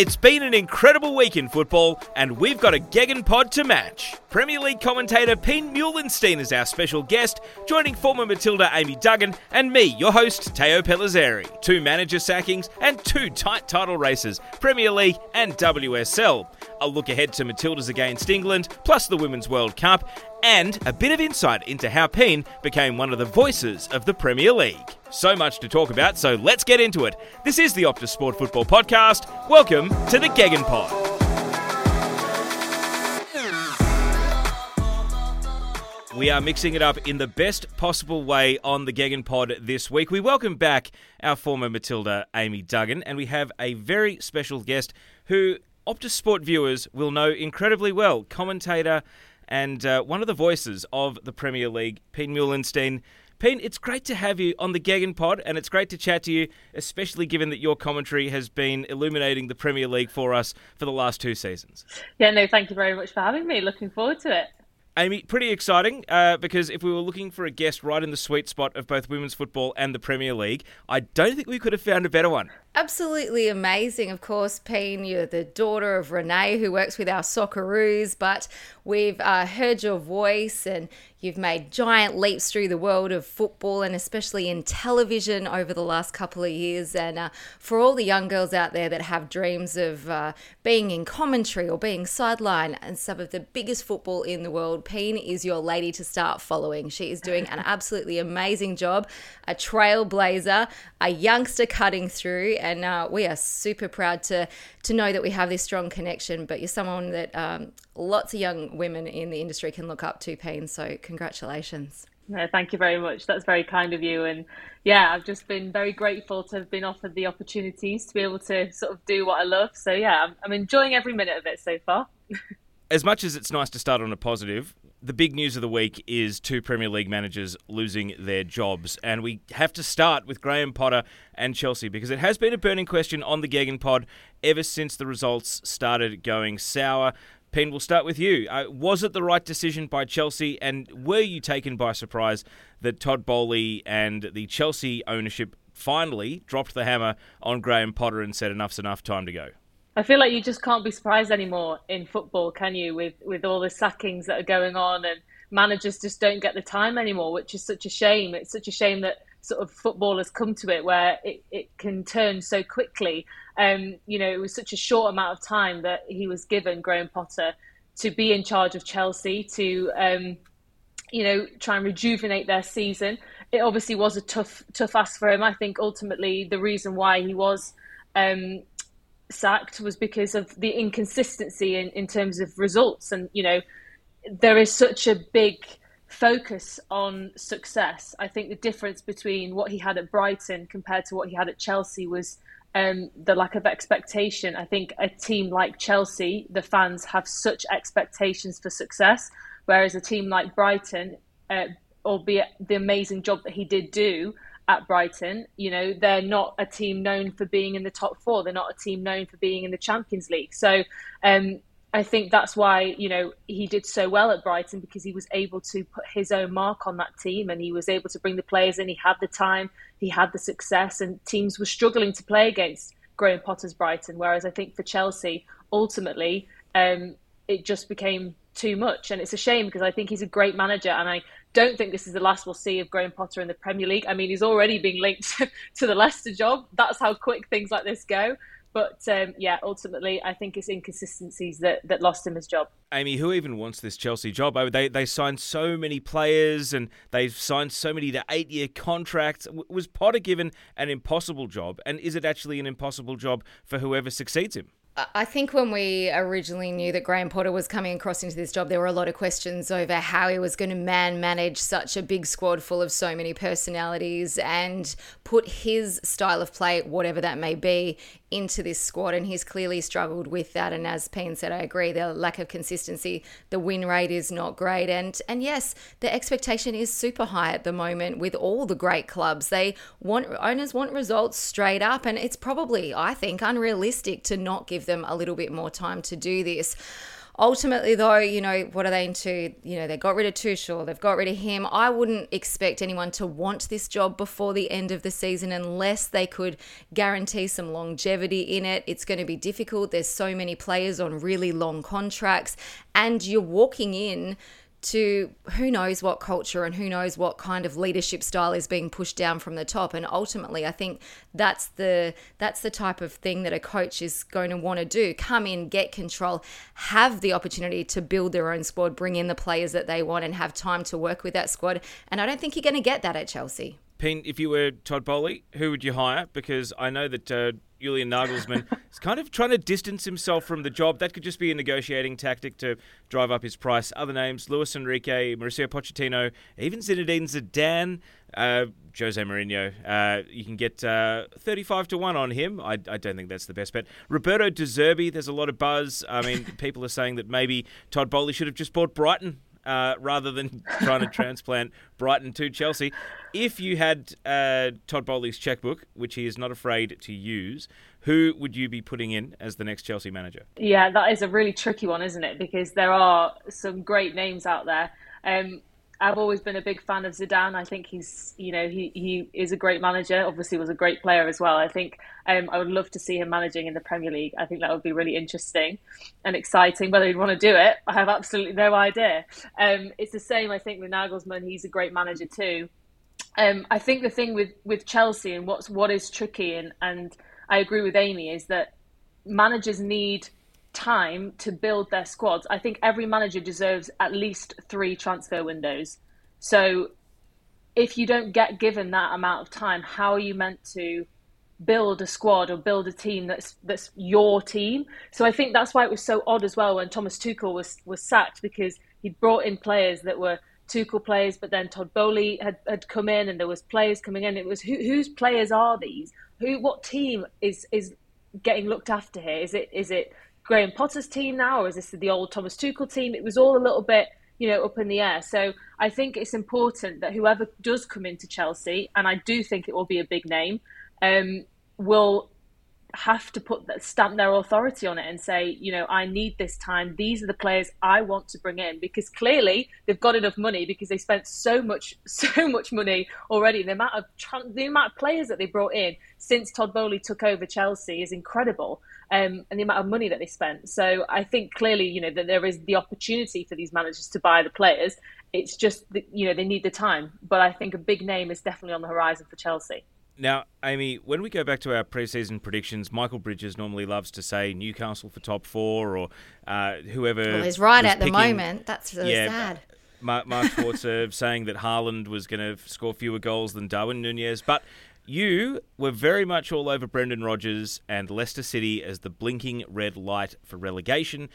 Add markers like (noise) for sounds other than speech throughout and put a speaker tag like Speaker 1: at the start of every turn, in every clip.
Speaker 1: It's been an incredible week in football, and we've got a Gegan pod to match. Premier League commentator Pien Meulensteen is our special guest, joining former Matilda Amy Duggan and me, your host, Teo Pellizzeri. Two manager sackings and two tight title races, Premier League and WSL. A look ahead to Matildas against England, plus the Women's World Cup, and a bit of insight into how Pien became one of the voices of the Premier League. So much to talk about, so let's get into it. This is the Optus Sport Football Podcast. Welcome to the Gegan Pod. We are mixing it up in the best possible way on the Gegan Pod this week. We welcome back our former Matilda, Amy Duggan, and we have a very special guest who Optus Sport viewers will know incredibly well. Commentator and uh, one of the voices of the Premier League, Pien Meulensteen. Pien, it's great to have you on the Gegan Pod, and it's great to chat to you, especially given that your commentary has been illuminating the Premier League for us for the last two seasons.
Speaker 2: Yeah, no, thank you very much for having me. Looking forward to it.
Speaker 1: Amy, pretty exciting uh, because if we were looking for a guest right in the sweet spot of both women's football and the Premier League, I don't think we could have found a better one.
Speaker 3: Absolutely amazing. Of course, Pien, you're the daughter of Renee, who works with our Socceroos, but we've uh, heard your voice and you've made giant leaps through the world of football and especially in television over the last couple of years. And uh, for all the young girls out there that have dreams of uh, being in commentary or being sideline and some of the biggest football in the world, Pien is your lady to start following. She is doing an absolutely amazing job, a trailblazer, a youngster cutting through and uh, we are super proud to to know that we have this strong connection. But you're someone that um, lots of young women in the industry can look up to, Pien. So congratulations.
Speaker 2: No, thank you very much. That's very kind of you. And yeah, I've just been very grateful to have been offered the opportunities to be able to sort of do what I love. So yeah, I'm, I'm enjoying every minute of it so far. (laughs)
Speaker 1: as much as it's nice to start on a positive, the big news of the week is two Premier League managers losing their jobs. And we have to start with Graham Potter and Chelsea because it has been a burning question on the Gegan pod ever since the results started going sour. Pien, we'll start with you. Uh, was it the right decision by Chelsea, and were you taken by surprise that Todd Boehly and the Chelsea ownership finally dropped the hammer on Graham Potter and said, enough's enough, time to go?
Speaker 2: I feel like you just can't be surprised anymore in football, can you? With with all the sackings that are going on and managers just don't get the time anymore, which is such a shame. It's such a shame that sort of football has come to it where it, it can turn so quickly. Um, you know, it was such a short amount of time that he was given, Graham Potter, to be in charge of Chelsea, to um, you know, try and rejuvenate their season. It obviously was a tough tough ask for him. I think ultimately the reason why he was um, sacked was because of the inconsistency in, in terms of results. And, you know, there is such a big focus on success. I think the difference between what he had at Brighton compared to what he had at Chelsea was um, the lack of expectation. I think a team like Chelsea, the fans have such expectations for success, whereas a team like Brighton, uh, albeit the amazing job that he did do, at Brighton. You know, they're not a team known for being in the top four. They're not a team known for being in the Champions League. So um, I think that's why, you know, he did so well at Brighton because he was able to put his own mark on that team and he was able to bring the players in. He had the time, he had the success, and teams were struggling to play against Graham Potter's Brighton. Whereas I think for Chelsea, ultimately, um, it just became too much. And it's a shame because I think he's a great manager and I don't think this is the last we'll see of Graham Potter in the Premier League. I mean, he's already being linked (laughs) to the Leicester job. That's how quick things like this go. But um, yeah, ultimately, I think it's inconsistencies that, that lost him his job.
Speaker 1: Amy, who even wants this Chelsea job? Oh, they they signed so many players and they've signed so many to eight year contracts. Was Potter given an impossible job? And is it actually an impossible job for whoever succeeds him?
Speaker 3: I think when we originally knew that Graham Potter was coming across into this job, there were a lot of questions over how he was going to man manage such a big squad full of so many personalities and put his style of play, whatever that may be, into this squad. And he's clearly struggled with that. And as Payne said, I agree, the lack of consistency, the win rate is not great. And and yes, the expectation is super high at the moment with all the great clubs. They want owners want results straight up, and it's probably, I think, unrealistic to not give them a little bit more time to do this. Ultimately, though, you know, what are they into? You know, they got rid of Tuchel, they've got rid of him. I wouldn't expect anyone to want this job before the end of the season unless they could guarantee some longevity in it. It's going to be difficult. There's so many players on really long contracts, and you're walking in to who knows what culture and who knows what kind of leadership style is being pushed down from the top. And ultimately I think that's the that's the type of thing that a coach is going to want to do come in get control have the opportunity to build their own squad bring in the players that they want and have time to work with that squad. And I don't think you're going to get that at Chelsea
Speaker 1: Payne, if you were Todd Boehly, who would you hire? Because I know that uh, Julian Nagelsmann (laughs) is kind of trying to distance himself from the job. That could just be a negotiating tactic to drive up his price. Other names: Luis Enrique, Mauricio Pochettino, even Zinedine Zidane, uh, Jose Mourinho. Uh, you can get uh, 35 to 1 on him. I, I, don't think that's the best bet. Roberto De Zerbi, there's a lot of buzz. I mean, (laughs) people are saying that maybe Todd Boehly should have just bought Brighton uh, rather than (laughs) trying to transplant Brighton to Chelsea. If you had uh, Todd Boehly's checkbook, which he is not afraid to use, who would you be putting in as the next Chelsea manager?
Speaker 2: Yeah, that is a really tricky one, isn't it? Because there are some great names out there. Um, I've always been a big fan of Zidane. I think he's, you know, he, he is a great manager. Obviously, was a great player as well. I think um, I would love to see him managing in the Premier League. I think that would be really interesting and exciting. Whether he'd want to do it, I have absolutely no idea. Um, it's the same, I think, with Nagelsmann. He's a great manager too. Um, I think the thing with, with Chelsea and what's what is tricky, and, and I agree with Amy, is that managers need time to build their squads. I think every manager deserves at least three transfer windows. So if you don't get given that amount of time, how are you meant to build a squad or build a team that's that's your team? So I think that's why it was so odd as well when Thomas Tuchel was was sacked because he brought in players that were Tuchel players, but then Todd Boehly had, had come in and there was players coming in. It was who, whose players are these? Who what team is is getting looked after here? Is it is it Graham Potter's team now, or is this the old Thomas Tuchel team? It was all a little bit, you know, up in the air. So I think it's important that whoever does come into Chelsea, and I do think it will be a big name, um, will have to put that stamp their authority on it and say, you know, I need this time. These are the players I want to bring in because clearly they've got enough money because they spent so much, (laughs) so much money already. The amount of the amount of players that they brought in since Todd Boehly took over Chelsea is incredible, um, and the amount of money that they spent. So I think clearly, you know, that there is the opportunity for these managers to buy the players. It's just that you know they need the time, but I think a big name is definitely on the horizon for Chelsea.
Speaker 1: Now, Amy, when we go back to our preseason predictions, Michael Bridges normally loves to say Newcastle for top four or uh, whoever.
Speaker 3: Well, he's right at picking, the moment. That's really yeah, sad.
Speaker 1: Mark, Mark Schwarzer (laughs) saying that Haaland was going to score fewer goals than Darwin Nunez. But you were very much all over Brendan Rodgers and Leicester City as the blinking red light for relegation.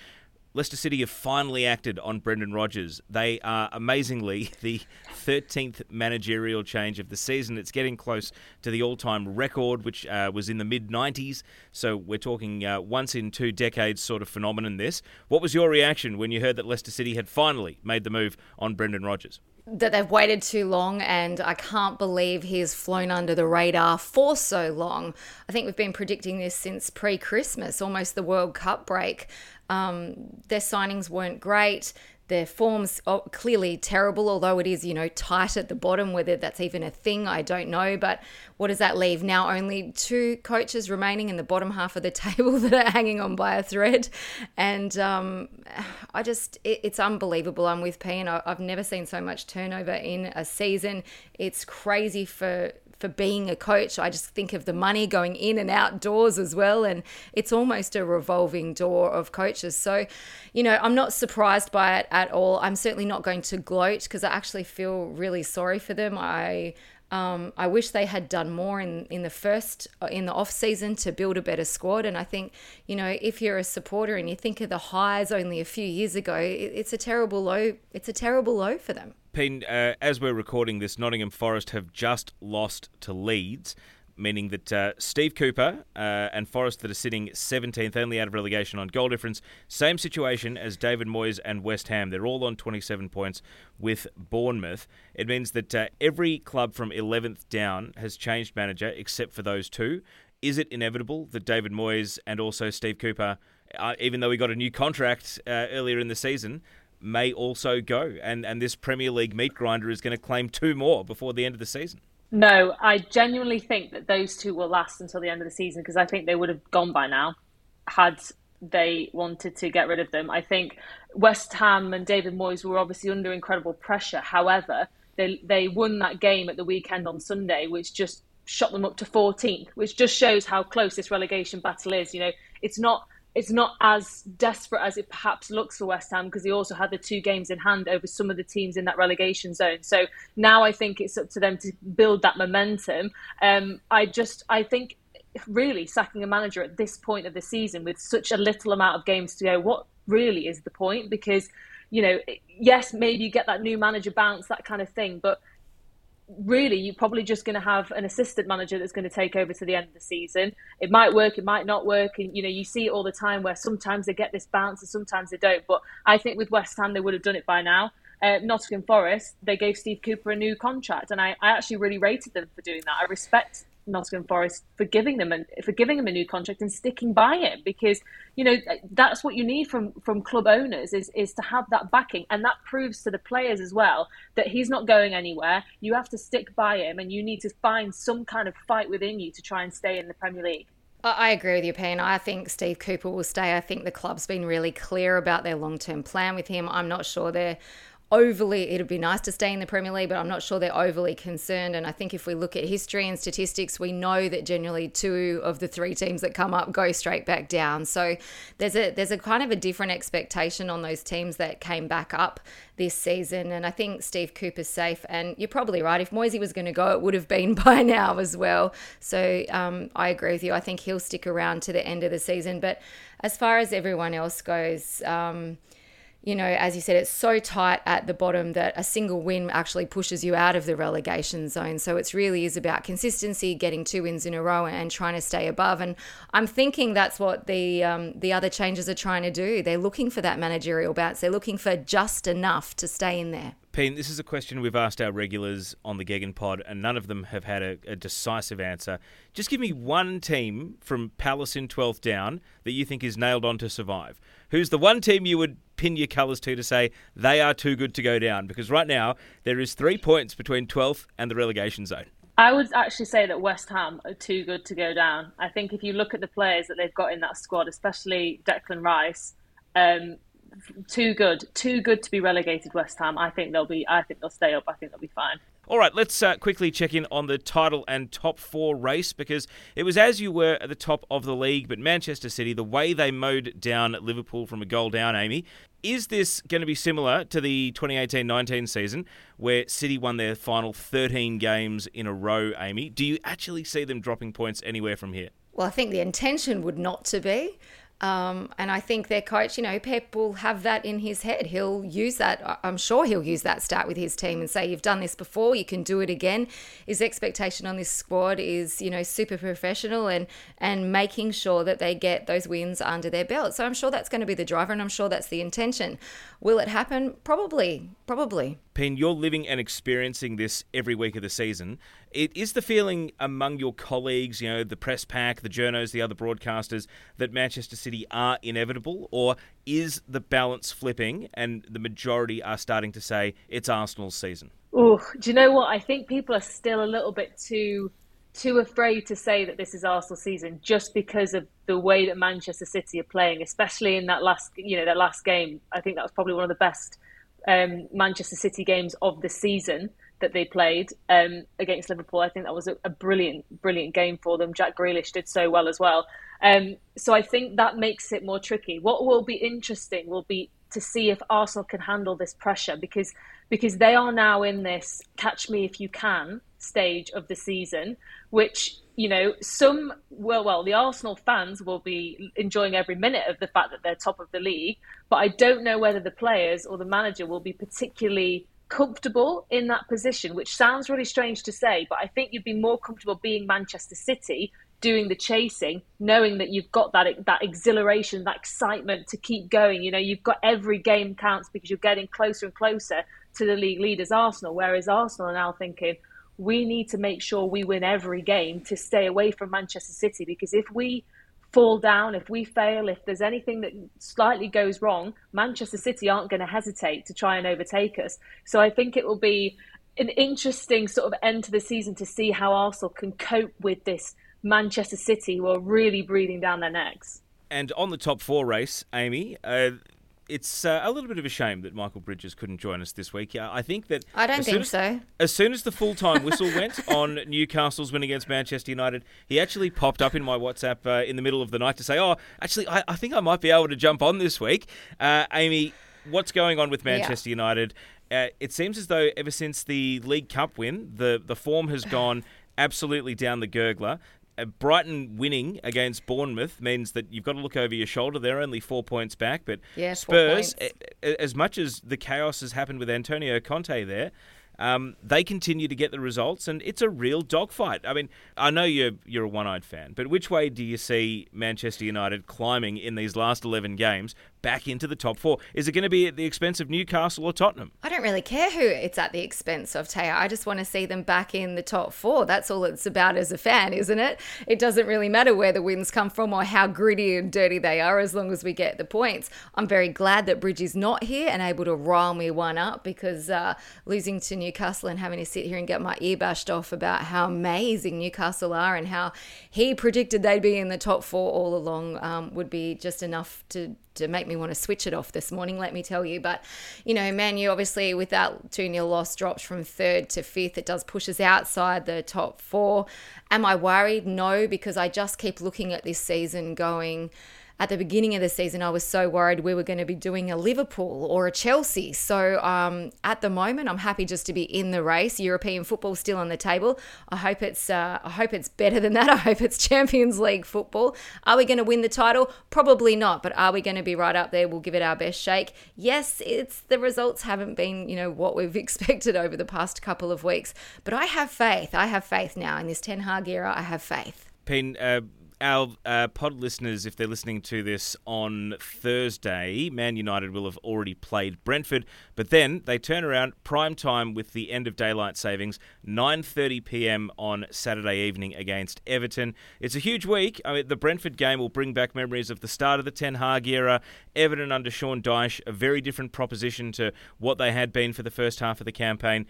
Speaker 1: Leicester City have finally acted on Brendan Rodgers. They are amazingly (laughs) the 13th managerial change of the season. It's getting close to the all time record, which uh, was in the mid 90s. So we're talking uh, once in two decades sort of phenomenon, this. What was your reaction when you heard that Leicester City had finally made the move on Brendan Rodgers?
Speaker 3: That they've waited too long and I can't believe he's flown under the radar for so long. I think we've been predicting this since pre Christmas, almost the World Cup break. Um, their signings weren't great. Their form's clearly terrible, although it is, you know, tight at the bottom. Whether that's even a thing, I don't know. But what does that leave? Now only two coaches remaining in the bottom half of the (laughs) table that are hanging on by a thread. And um, I just, it, it's unbelievable. I'm with P, and I've never seen so much turnover in a season. It's crazy for for being a coach. I just think of the money going in and outdoors as well. And it's almost a revolving door of coaches. So, you know, I'm not surprised by it at all. I'm certainly not going to gloat because I actually feel really sorry for them. I Um, I wish they had done more in, in the first uh, in the off season to build a better squad. And I think you know if you're a supporter and you think of the highs only a few years ago, it, it's a terrible low. It's a terrible low for them.
Speaker 1: Uh, as we're recording this, Nottingham Forest have just lost to Leeds meaning that uh, Steve Cooper uh, and Forest that are sitting 17th, only out of relegation on goal difference. Same situation as David Moyes and West Ham. They're all on 27 points with Bournemouth. It means that uh, every club from 11th down has changed manager except for those two. Is it inevitable that David Moyes and also Steve Cooper, uh, even though we got a new contract uh, earlier in the season, may also go? And, and this Premier League meat grinder is going to claim two more before the end of the season.
Speaker 2: No, I genuinely think that those two will last until the end of the season because I think they would have gone by now had they wanted to get rid of them. I think West Ham and David Moyes were obviously under incredible pressure. However, they they won that game at the weekend on Sunday, which just shot them up to 14th, which just shows how close this relegation battle is. You know, it's not it's not as desperate as it perhaps looks for West Ham because they also had the two games in hand over some of the teams in that relegation zone. So now I think it's up to them to build that momentum. Um, I just I think really sacking a manager at this point of the season with such a little amount of games to go, what really is the point? Because you know, yes, maybe you get that new manager bounce, that kind of thing, but really you're probably just going to have an assistant manager that's going to take over to the end of the season. It might work, it might not work, and you know you see it all the time where sometimes they get this bounce and sometimes they don't. But I think with West Ham they would have done it by now. Uh, Nottingham Forest they gave Steve Cooper a new contract, and I, I actually really rated them for doing that. I respect Nottingham Forest for giving them and for giving him a new contract and sticking by it because you know that's what you need from from club owners is is to have that backing and that proves to the players as well that he's not going anywhere. You have to stick by him and you need to find some kind of fight within you to try and stay in the Premier League.
Speaker 3: I agree with you, Payne. I think Steve Cooper will stay. I think the club's been really clear about their long term plan with him. I'm not sure they're overly it'd be nice to stay in the Premier League, but I'm not sure they're overly concerned. And I think if we look at history and statistics, we know that generally two of the three teams that come up go straight back down. So there's a there's a kind of a different expectation on those teams that came back up this season. And I think Steve Cooper's safe. And you're probably right. If Moisey was going to go, it would have been (laughs) by now as well. So um, I agree with you. I think he'll stick around to the end of the season. But as far as everyone else goes, um, you know, as you said, it's so tight at the bottom that a single win actually pushes you out of the relegation zone. So it really is about consistency, getting two wins in a row, and trying to stay above. And I'm thinking that's what the um, the other changes are trying to do. They're looking for that managerial bounce. They're looking for just enough to stay in there.
Speaker 1: Pien, this is a question we've asked our regulars on the Gegan pod, and none of them have had a, a, decisive answer. Just give me one team from Palace in 12th down that you think is nailed on to survive. Who's the one team you would pin your colours to to say they are too good to go down? Because right now, there is three points between 12th and the relegation zone.
Speaker 2: I would actually say that West Ham are too good to go down. I think if you look at the players that they've got in that squad, especially Declan Rice, um, too good, too good to be relegated. West Ham. I think they'll be. I think they'll stay up. I think they'll be fine.
Speaker 1: All right, let's uh, quickly check in on the title and top four race because it was as you were at the top of the league, but Manchester City, the way they mowed down Liverpool from a goal down, Amy, is this going to be similar to the 2018 19 season where City won their final 13 games in a row, Amy? Do you actually see them dropping points anywhere from here?
Speaker 3: Well, I think the intention would not to be. Um, and I think their coach, you know, Pep will have that in his head. He'll use that. I'm sure he'll use that start with his team and say, "You've done this before. You can do it again." His expectation on this squad is, you know, super professional and and making sure that they get those wins under their belt. So I'm sure that's going to be the driver, and I'm sure that's the intention. Will it happen? Probably, probably.
Speaker 1: Pien, you're living and experiencing this every week of the season. It is the feeling among your colleagues, you know, the press pack, the journos, the other broadcasters, that Manchester City are inevitable, or is the balance flipping and the majority are starting to say it's Arsenal's season?
Speaker 2: Oh, do you know what? I think people are still a little bit too too afraid to say that this is Arsenal season just because of the way that Manchester City are playing, especially in that last you know that last game. I think that was probably one of the best um, Manchester City games of the season that they played um, against Liverpool. I think that was a, a, brilliant, brilliant game for them. Jack Grealish did so well as well. Um, so I think that makes it more tricky. What will be interesting will be to see if Arsenal can handle this pressure because because they are now in this catch me if you can stage of the season, which you know some well well the Arsenal fans will be enjoying every minute of the fact that they're top of the league, but I don't know whether the players or the manager will be particularly comfortable in that position, which sounds really strange to say, but I think you'd be more comfortable being Manchester City doing the chasing, knowing that you've got that that exhilaration, that excitement to keep going. You know, you've got every game counts because you're getting closer and closer to the league leaders, Arsenal. Whereas Arsenal are now thinking, we need to make sure we win every game to stay away from Manchester City because if we fall down, if we fail, if there's anything that slightly goes wrong, Manchester City aren't going to hesitate to try and overtake us. So I think it will be an interesting sort of end to the season to see how Arsenal can cope with this Manchester City who are really breathing down their necks.
Speaker 1: And on the top four race, Amy, uh, it's uh, a little bit of a shame that Michael Bridges couldn't join us this week. I think that
Speaker 3: I don't think
Speaker 1: as,
Speaker 3: so.
Speaker 1: As soon as the full time whistle went (laughs) on Newcastle's win against Manchester United, he actually popped up in my WhatsApp uh, in the middle of the night to say, "Oh, actually, I, I, think I might be able to jump on this week." Uh, Amy, what's going on with Manchester yeah. United? Uh, it seems as though ever since the League Cup win, the the form has gone absolutely down the gurgler. Brighton winning against Bournemouth means that you've got to look over your shoulder. They're only four points back, but
Speaker 3: yeah,
Speaker 1: Spurs, as much as the chaos has happened with Antonio Conte there, um, they continue to get the results, and it's a real dogfight. I mean, I know you're you're a one-eyed fan, but which way do you see Manchester United climbing in these last eleven games? Back into the top four. Is it going to be at the expense of Newcastle or Tottenham?
Speaker 3: I don't really care who it's at the expense of, Taya. I just want to see them back in the top four. That's all it's about as a fan, isn't it? It doesn't really matter where the wins come from or how gritty and dirty they are as long as we get the points. I'm very glad that Bridge is not here and able to rile me one up because uh, losing to Newcastle and having to sit here and get my ear bashed off about how amazing Newcastle are and how he predicted they'd be in the top four all along um, would be just enough to to make me want to switch it off this morning, let me tell you. But, you know, Man U obviously with that 2 0 loss drops from third to fifth. It does push us outside the top four. Am I worried? No, because I just keep looking at this season going, at the beginning of the season, I was so worried we were going to be doing a Liverpool or a Chelsea. So um, at the moment, I'm happy just to be in the race. European football still on the table. I hope it's uh, I hope it's better than that. (laughs) I hope it's Champions League football. Are we going to win the title? Probably not. But are we going to be right up there? We'll give it our best shake. Yes, it's the results haven't been you know what we've (laughs) expected over the past couple of weeks. But I have faith. I have faith now in this Ten Hag era. I have faith.
Speaker 1: Pien, uh, our uh, pod listeners, if they're listening to this on Thursday, Man United will have already played Brentford, but then they turn around prime time with the end of daylight savings, 9:30 p.m. on Saturday evening against Everton. It's a huge week. I mean, the Brentford game will bring back memories of the start of the Ten Hag era. Everton under Sean Dyche, a very different proposition to what they had been for the first half of the campaign.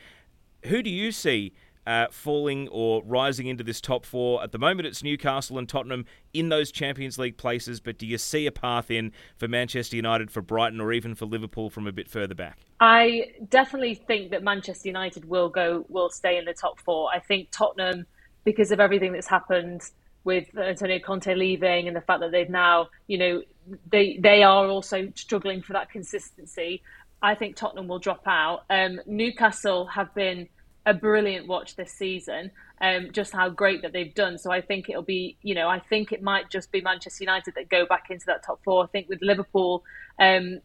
Speaker 1: Who do you see? Uh, falling or rising into this top four. At the moment, it's Newcastle and Tottenham in those Champions League places, but do you see a path in for Manchester United, for Brighton, or even for Liverpool from a bit further back?
Speaker 2: I definitely think that Manchester United will go, will stay in the top four. I think Tottenham, because of everything that's happened with Antonio Conte leaving and the fact that they've now, you know, they they are also struggling for that consistency. I think Tottenham will drop out. Um, Newcastle have been a brilliant watch this season. Um, just how great that they've done. So I think it'll be, you know, I think it might just be Manchester United that go back into that top four. I think with Liverpool, um,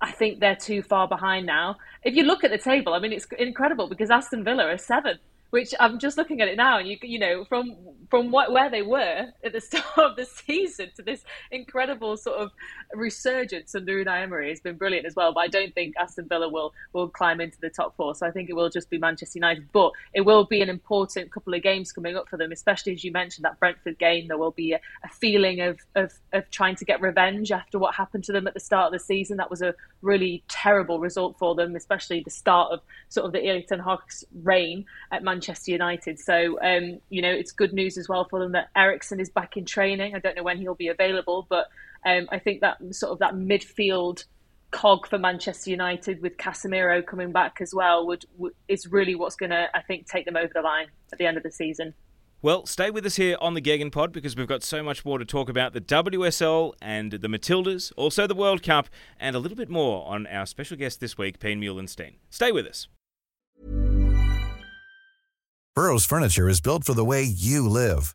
Speaker 2: I think they're too far behind now. If you look at the table, I mean, it's incredible because Aston Villa are seventh which I'm just looking at it now, and you you know from from what where they were at the (laughs) start of the season to this incredible sort of resurgence under Unai Emery has been brilliant as well. But I don't think Aston Villa will will climb into the top four, so I think it will just be Manchester United. But it will be an important couple of games coming up for them, especially as you mentioned that Brentford game. There will be a, a feeling of, of of trying to get revenge after what happened to them at the start of the season. That was a really terrible result for them, especially the start of sort of the Erik ten reign at Manchester. United. So, um, you know, it's good news as well for them that Eriksen is back in training. I don't know when he'll be available, but um, I think that sort of that midfield cog for Manchester United with Casemiro coming back as well would, would is really what's going to, I think, take them over the line at the end of the season.
Speaker 1: Well, stay with us here on the Gegan Pod because we've got so much more to talk about the WSL and the Matildas, also the World Cup, and a little bit more on our special guest this week, Pien Meulensteen. Stay with us.
Speaker 4: Burrow's furniture is built for the way you live.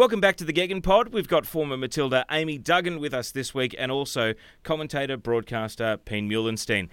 Speaker 1: Welcome back to the Gegan Pod. We've got former Matilda Amy Duggan with us this week and also commentator, broadcaster Pien Meulensteen.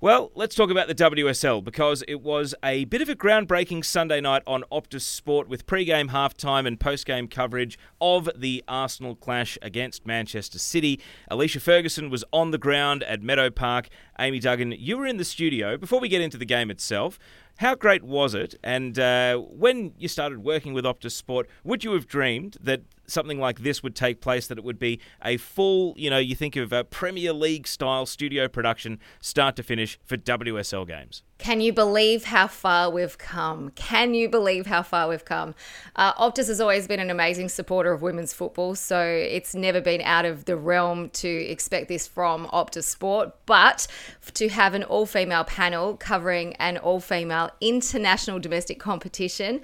Speaker 1: Well, let's talk about the WSL because it was a bit of a groundbreaking Sunday night on Optus Sport with pre-game, halftime, and post-game coverage of the Arsenal clash against Manchester City. Alicia Ferguson was on the ground at Meadow Park. Amy Duggan, you were in the studio. Before we get into the game itself, how great was it? And uh, when you started working with Optus Sport, would you have dreamed that something like this would take place, that it would be a full, you know, you think of a Premier League style studio production, start to finish for WSL games.
Speaker 3: Can you believe how far we've come? Can you believe how far we've come? Uh, Optus has always been an amazing supporter of women's football, so it's never been out of the realm to expect this from Optus Sport. But to have an all female panel covering an all female international domestic competition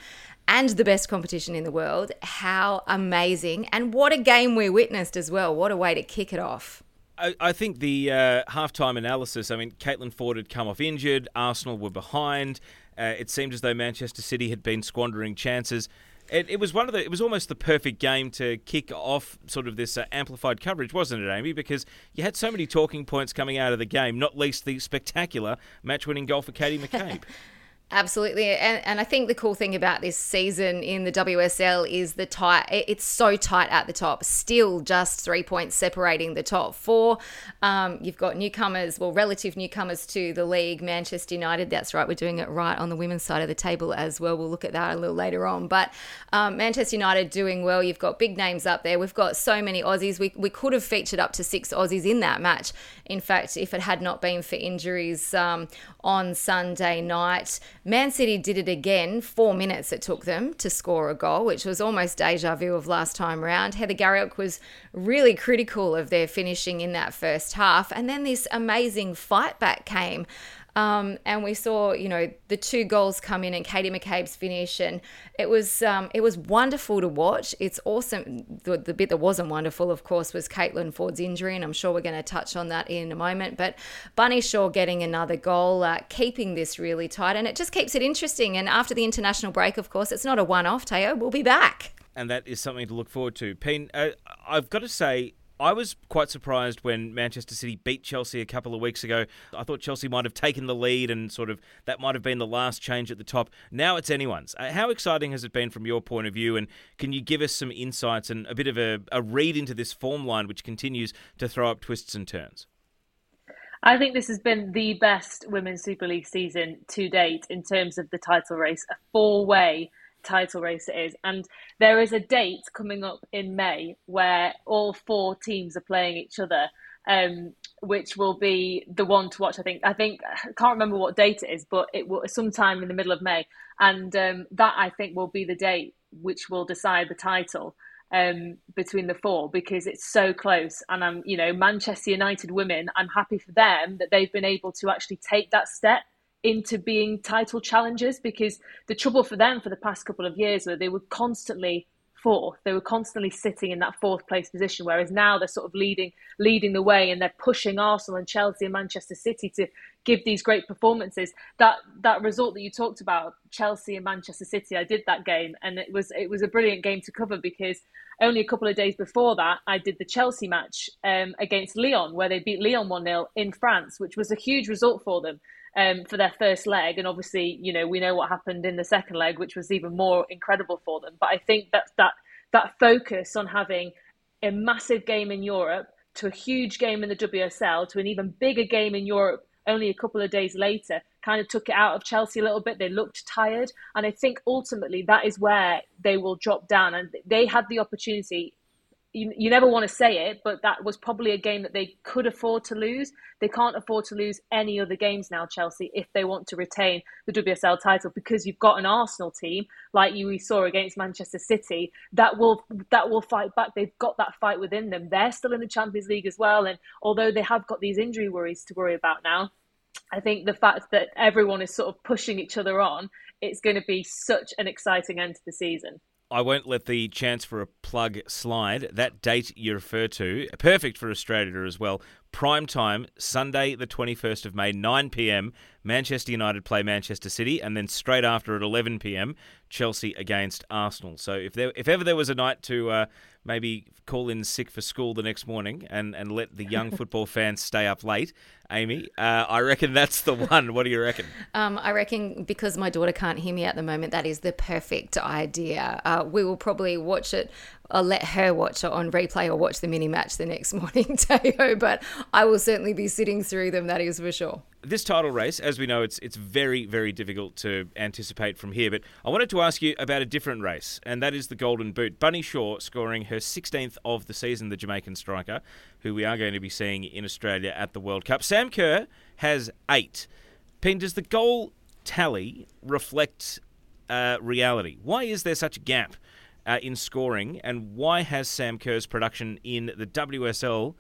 Speaker 3: and the best competition in the world. How amazing. And what a game we witnessed as well. What a way to kick it off.
Speaker 1: I, I think the uh, halftime analysis, I mean, Caitlin Foord had come off injured, Arsenal were behind. Uh, it seemed as though Manchester City had been squandering chances. It, it, was one of the. It was almost the perfect game to kick off sort of this uh, amplified coverage, wasn't it, Amy? Because you had so many talking points coming out of the game, not least the spectacular match-winning goal for Katie McCabe. (laughs)
Speaker 3: Absolutely. And, and I think the cool thing about this season in the WSL is the tight, it's so tight at the top, still just three points separating the top four. Um, you've got newcomers, well, relative newcomers to the league, Manchester United. That's right, we're doing it right on the women's side of the table as well. We'll look at that a little later on. But um, Manchester United doing well. You've got big names up there. We've got so many Aussies. We, we could have featured up to six Aussies in that match. In fact, if it had not been for injuries um, on Sunday night, Man City did it again. Four minutes it took them to score a goal, which was almost deja vu of last time round. Heather Garriock was really critical of their finishing in that first half. And then this amazing fight back came. Um, and we saw, you know, the two goals come in and Katie McCabe's finish, and it was um, it was wonderful to watch. It's awesome. The, the bit that wasn't wonderful, of course, was Caitlin Foord's injury, and I'm sure we're going to touch on that in a moment. But Bunny Shaw getting another goal, uh, keeping this really tight, and it just keeps it interesting. And after the international break, of course, it's not a one-off. Teo, we'll be back
Speaker 1: and that is something to look forward to. Pien, uh, I've got to say, I was quite surprised when Manchester City beat Chelsea a couple of weeks ago. I thought Chelsea might have taken the lead and sort of that might have been the last change at the top. Now it's anyone's. Uh, how exciting has it been from your point of view? And can you give us some insights and a bit of a, a read into this form line, which continues to throw up twists and turns?
Speaker 2: I think this has been the best Women's Super League season to date in terms of the title race, a four way title race it is. And there is a date coming up in May where all four teams are playing each other. Um, which will be the one to watch. I think. I think I can't remember what date it is, but it will sometime in the middle of May, and um, that I think will be the date which will decide the title um, between the four because it's so close. And I'm, you know, Manchester United women. I'm happy for them that they've been able to actually take that step into being title challengers because the trouble for them for the past couple of years where they were constantly fourth. They were constantly sitting in that fourth place position whereas now they're sort of leading leading the way and they're pushing Arsenal and Chelsea and Manchester City to give these great performances. That that result that you talked about Chelsea and Manchester City I did that game and it was it was a brilliant game to cover because only a couple of days before that I did the Chelsea match um, against Lyon where they beat Lyon 1-0 in France which was a huge result for them um, for their first leg. And obviously, you know, we know what happened in the second leg, which was even more incredible for them. But I think that that that focus on having a massive game in Europe to a huge game in the WSL to an even bigger game in Europe only a couple of days later kind of took it out of Chelsea a little bit. They looked tired. And I think ultimately that is where they will drop down. And they had the opportunity you, you never want to say it, but that was probably a game that they could afford to lose. They can't afford to lose any other games now, Chelsea, if they want to retain the WSL title, because you've got an Arsenal team like you we saw against Manchester City that will that will fight back. They've got that fight within them. They're still in the Champions League as well, and although they have got these injury worries to worry about now, I think the fact that everyone is sort of pushing each other on, it's going to be such an exciting end to the season.
Speaker 1: I won't let the chance for a plug slide. That date you refer to, perfect for Australia as well. Prime time, Sunday, the 21st of May, 9 pm. Manchester United play Manchester City, and then straight after at 11 pm, Chelsea against Arsenal. So if there, if ever there was a night to uh, maybe call in sick for school the next morning and, and let the young (laughs) football fans stay up late, Amy, uh, I reckon that's the one. What do you reckon?
Speaker 3: Um, I reckon because my daughter can't hear me at the moment, that is the perfect idea. Uh, we will probably watch it I'll let her watch it on replay or watch the mini match the next (laughs) morning, Teo. But I will certainly be sitting through them. That is for sure.
Speaker 1: This title race, as we know, it's it's very very difficult to anticipate from here. But I wanted to ask you about a different race, and that is the Golden Boot. Bunny Shaw scoring her 16th of the season, the Jamaican striker, who we are going to be seeing in Australia at the World Cup. Sam Kerr has eight. Pien, does the goal tally reflect uh, reality? Why is there such a gap uh, in scoring, and why has Sam Kerr's production in the WSL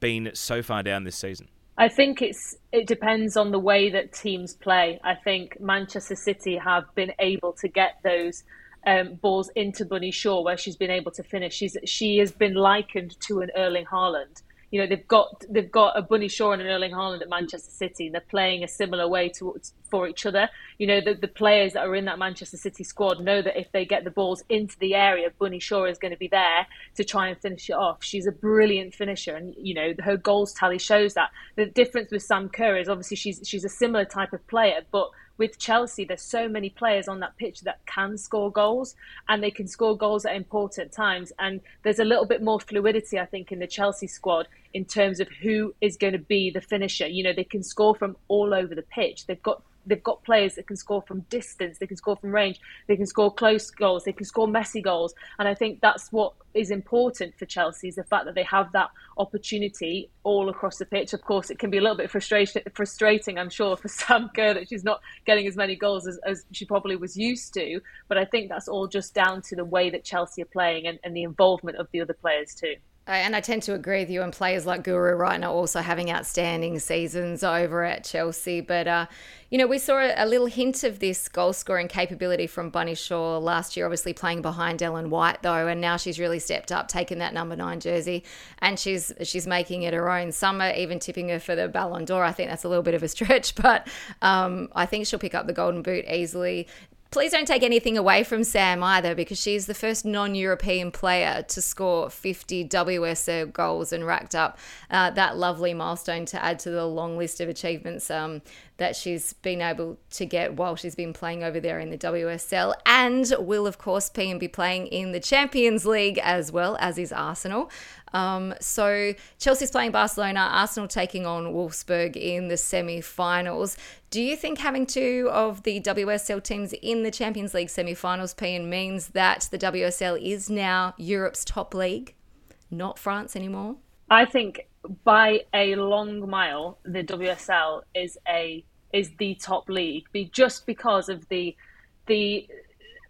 Speaker 1: been so far down this season?
Speaker 2: I think it's it depends on the way that teams play. I think Manchester City have been able to get those um, balls into Bunny Shaw where she's been able to finish. She's she has been likened to an Erling Haaland you know they've got they've got a Bunny Shaw and an Erling Haaland at Manchester City, and they're playing a similar way towards for each other. You know the, the players that are in that Manchester City squad know that if they get the balls into the area, Bunny Shaw is going to be there to try and finish it off. She's a brilliant finisher, and you know her goals tally shows that. The difference with Sam Kerr is obviously she's she's a similar type of player, but with Chelsea, there's so many players on that pitch that can score goals and they can score goals at important times. And there's a little bit more fluidity, I think, in the Chelsea squad in terms of who is going to be the finisher. You know, they can score from all over the pitch. They've got they've got players that can score from distance, they can score from range, they can score close goals, they can score messy goals. And I think that's what is important for Chelsea is the fact that they have that opportunity all across the pitch. Of course, it can be a little bit frustrating, frustrating I'm sure, for (laughs) Sam Kerr that she's not getting as many goals as, as she probably was used to. But I think that's all just down to the way that Chelsea are playing and, and the involvement of the other players too.
Speaker 3: And I tend to agree with you. And players like Guro Reiten are also having outstanding seasons over at Chelsea. But, uh, you know, we saw a, little hint of this goal scoring capability from Bunny Shaw last year, obviously playing behind Ellen White, though. And now she's really stepped up, taking that number nine jersey, and she's she's making it her own. Some are even tipping her for the Ballon d'Or. I think that's a little bit of a stretch, (laughs) but um, I think she'll pick up the Golden Boot easily. Please don't take anything away from Sam either, because she's the first non European player to score 50 WSL goals and racked up uh, that lovely milestone to add to the long list of achievements um, that she's been able to get while she's been playing over there in the WSL, and will, of course, P and be playing in the Champions League as well, as is Arsenal. Um, so Chelsea's playing Barcelona, Arsenal taking on Wolfsburg in the semi finals. Do you think having two of the WSL teams in the Champions League semi finals, Pien, means that the WSL is now Europe's top league, not France anymore?
Speaker 2: I think by a long mile, the WSL is a is the top league, be just because of the the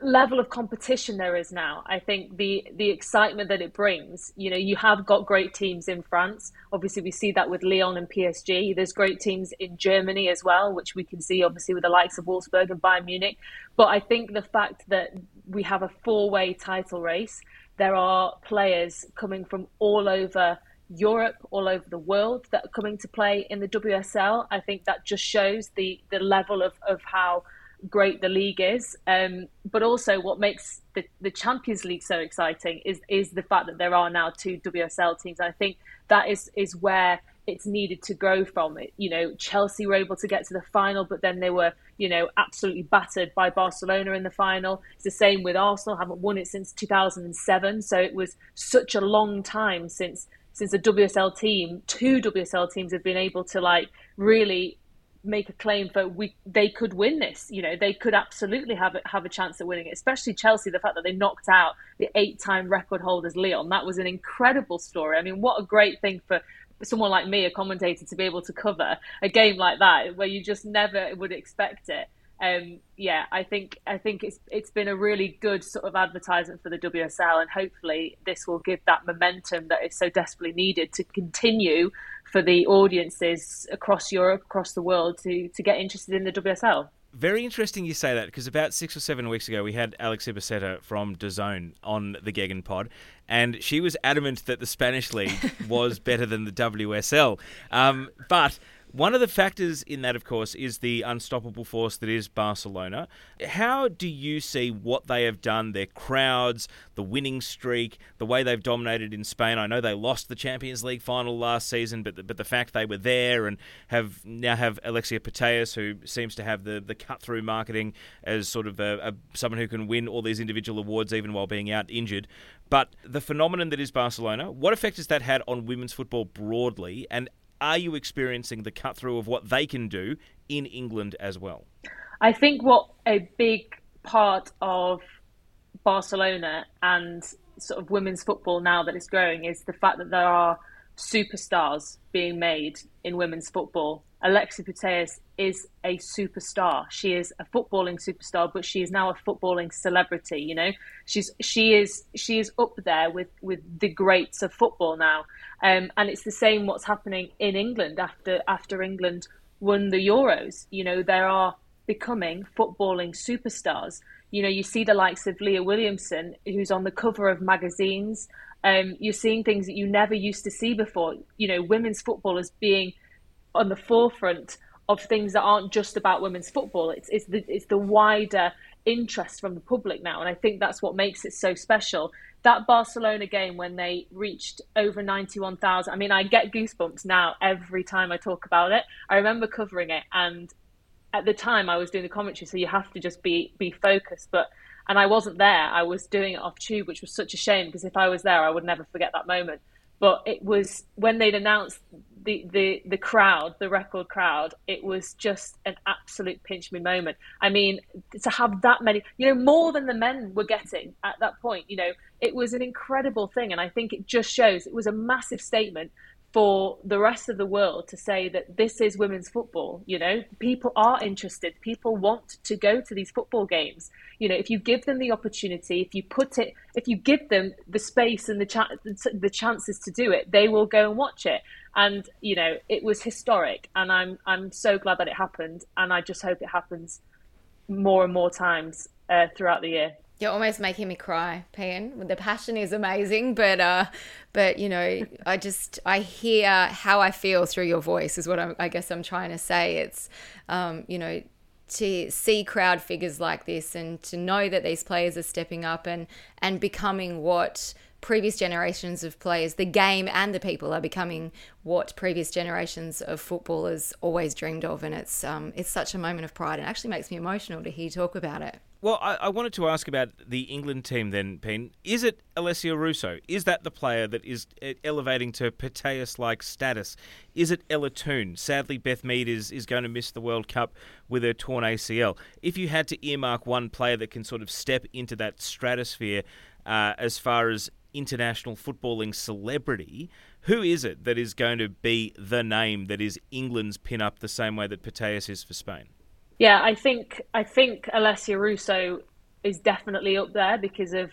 Speaker 2: level of competition there is now. I think the the excitement that it brings. You know, you have got great teams in France. Obviously, we see that with Lyon and PSG. There's great teams in Germany as well, which we can see obviously with the likes of Wolfsburg and Bayern Munich. But I think the fact that we have a four way title race, there are players coming from all over. Europe, all over the world, that are coming to play in the WSL. I think that just shows the the level of, of how great the league is. Um, but also, what makes the, the Champions League so exciting is is the fact that there are now two WSL teams. I think that is is where it's needed to grow from. It, you know, Chelsea were able to get to the final, but then they were, you know, absolutely battered by Barcelona in the final. It's the same with Arsenal; haven't won it since 2007. So it was such a long time since since a WSL team, two WSL teams have been able to like really make a claim for we they could win this. You know, they could absolutely have a, have a chance at winning it. Especially Chelsea, the fact that they knocked out the eight-time record holders Lyon. That was an incredible story. I mean, what a great thing for someone like me, a commentator, to be able to cover a game like that where you just never would expect it. Um, yeah, I think I think it's it's been a really good sort of advertisement for the WSL, and hopefully this will give that momentum that is so desperately needed to continue for the audiences across Europe, across the world, to to get interested in the WSL.
Speaker 1: Very interesting you say that because about six or seven weeks ago we had Alex Ibaceta from DAZN on the Gegan pod, and she was adamant that the Spanish league (laughs) was better than the WSL. Um, but one of the factors in that, of course, is the unstoppable force that is Barcelona. How do you see what they have done, their crowds, the winning streak, the way they've dominated in Spain? I know they lost the Champions League final last season, but the, but the fact they were there and have now have Alexia Putellas, who seems to have the, the cut through marketing as sort of a, a, someone who can win all these individual awards even while being out injured. But the phenomenon that is Barcelona, what effect has that had on women's football broadly? And are you experiencing the cut through of what they can do in England as well?
Speaker 2: I think what a big part of Barcelona and sort of women's football now that it's growing is the fact that there are superstars being made in women's football. Alexia Putellas is a superstar. She is a footballing superstar, but she is now a footballing celebrity. You know, she's she is she is up there with with the greats of football now. Um, and it's the same what's happening in England after after England won the Euros. You know, there are becoming footballing superstars. You know, you see the likes of Leah Williamson, who's on the cover of magazines. Um, you're seeing things that you never used to see before. You know, women's football is being on the forefront of things that aren't just about women's football. It's it's the it's the wider interest from the public now, and I think that's what makes it so special. That Barcelona game when they reached over ninety one thousand. I mean, I get goosebumps now every time I talk about it. I remember covering it, and at the time I was doing the commentary, so you have to just be be focused. But and I wasn't there. I was doing it off tube, which was such a shame because if I was there, I would never forget that moment. But it was when they'd announced the, the, the crowd, the record crowd, it was just an absolute pinch me moment. I mean, to have that many, you know, more than the men were getting at that point, you know, it was an incredible thing. And I think it just shows it was a massive statement for the rest of the world to say that this is women's football. You know, people are interested. People want to go to these football games. You know, if you give them the opportunity, if you put it, if you give them the space and the cha- the chances to do it, they will go and watch it. And you know, it was historic, and I'm I'm so glad that it happened, and I just hope it happens more and more times uh, throughout the year.
Speaker 3: You're almost making me cry, Pien. The passion is amazing, but uh, but you know, I just I hear how I feel through your voice is what I'm, I guess I'm trying to say. It's um, you know, to see crowd figures like this and to know that these players are stepping up and and becoming what previous generations of players, the game and the people are becoming what previous generations of footballers always dreamed of, and it's um, it's such a moment of pride. It actually makes me emotional to hear you talk about it.
Speaker 1: Well, I, I wanted to ask about the England team then, Pien. Is it Alessia Russo? Is that the player that is uh, elevating to Putellas-like status? Is it Ella Toone? Sadly, Beth Mead is, is going to miss the World Cup with her torn ACL. If you had to earmark one player that can sort of step into that stratosphere uh, as far as international footballing celebrity, who is it that is going to be the name that is England's pin up the same way that Putellas is for Spain?
Speaker 2: Yeah, I think I think Alessia Russo is definitely up there because of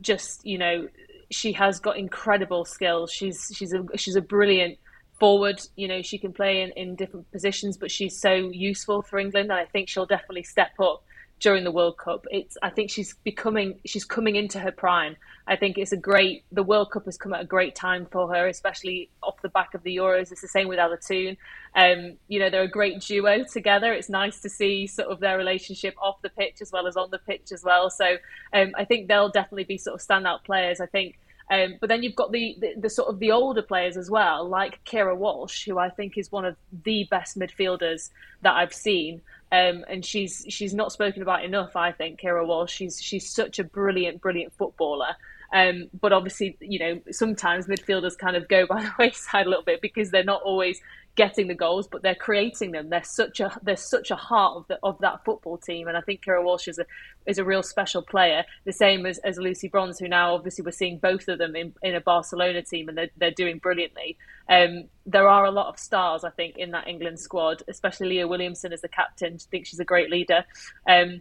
Speaker 2: just you know she has got incredible skills. She's she's a she's a brilliant forward. You know she can play in, in different positions, but she's so useful for England, and I think she'll definitely step up during the World Cup. It's I think she's becoming she's coming into her prime. I think it's a great the World Cup has come at a great time for her, especially off the back of the Euros. It's the same with Ella Toone. Um, you know, they're a great duo together. It's nice to see sort of their relationship off the pitch as well as on the pitch as well. So um, I think they'll definitely be sort of standout players. I think. Um, but then you've got the, the, the, sort of the older players as well, like Keira Walsh, who I think is one of the best midfielders that I've seen. Um, and she's she's not spoken about enough. I think Keira Walsh. She's she's such a brilliant, brilliant footballer. Um, but obviously, you know, sometimes midfielders kind of go by (laughs) the wayside a little bit because they're not always getting the goals, but they're creating them. They're such a they're such a heart of the, of that football team, and I think Keira Walsh is a is a real special player. The same as, as Lucy Bronze, who now obviously we're seeing both of them in, in a Barcelona team, and they're they're doing brilliantly. Um, there are a lot of stars, I think, in that England squad, especially Leah Williamson as the captain. I think she's a great leader. Um,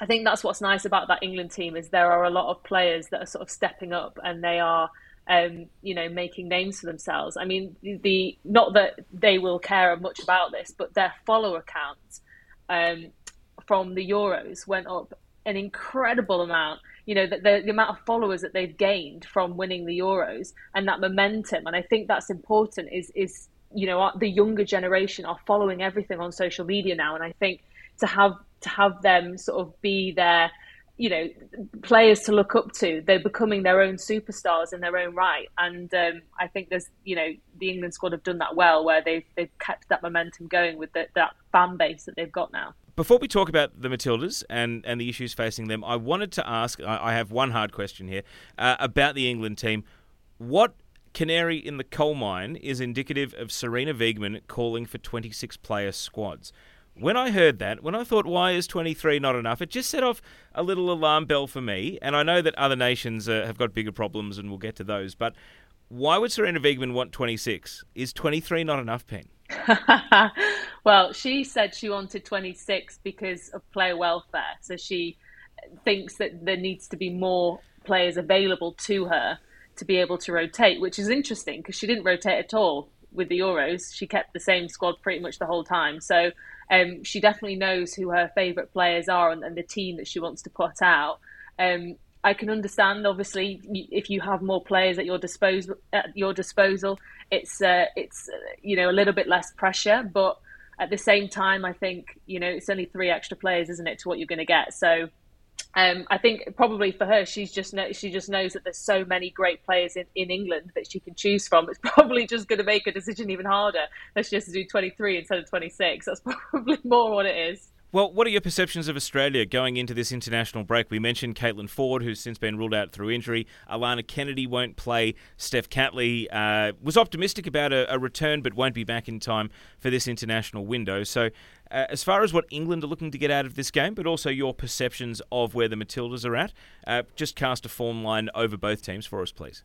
Speaker 2: I think that's what's nice about that England team is there are a lot of players that are sort of stepping up and they are um, you know, making names for themselves. I mean, the not that they will care much about this, but their follower count um, from the Euros went up an incredible amount. You know, the, the, the amount of followers that they've gained from winning the Euros and that momentum, and I think that's important. Is is you know the younger generation are following everything on social media now, and I think to have to have them sort of be there you know players to look up to they're becoming their own superstars in their own right and um, i think there's you know the england squad have done that well where they've they've kept that momentum going with the, that fan base that they've got now
Speaker 1: before we talk about the Matildas and, and the issues facing them, I wanted to ask I have one hard question here uh, about the England team. What canary in the coal mine is indicative of Sarina Wiegman calling for 26 player squads? When I heard that, when I thought, why is 23 not enough, it just set off a little alarm bell for me. And I know that other nations uh, have got bigger problems, and we'll get to those. But why would Sarina Wiegman want 26? Is 23 not enough, Pien? (laughs)
Speaker 2: well, she said she wanted 26 because of player welfare. So she thinks that there needs to be more players available to her to be able to rotate, which is interesting because she didn't rotate at all with the Euros. She kept the same squad pretty much the whole time. So um, she definitely knows who her favourite players are and, and, the team that she wants to put out. Um, I can understand, obviously, if you have more players at your disposal, at your disposal, it's uh, it's uh, you know a little bit less pressure. But at the same time, I think you know it's only three extra players, isn't it, to what you're going to get? So um, I think probably for her, she's just know, she just knows that there's so many great players in, in England that she can choose from. It's (laughs) probably just going to make a decision even harder that she has to do 23 instead of 26. That's (laughs) probably more what it is.
Speaker 1: Well, what are your perceptions of Australia going into this international break? We mentioned Caitlin Foord, who's since been ruled out through injury. Alanna Kennedy won't play. Steph Catley uh, was optimistic about a, a, return, but won't be back in time for this international window. So, uh, as far as what England are looking to get out of this game, but also your perceptions of where the Matildas are at, uh, just cast a form line over both teams for us, please.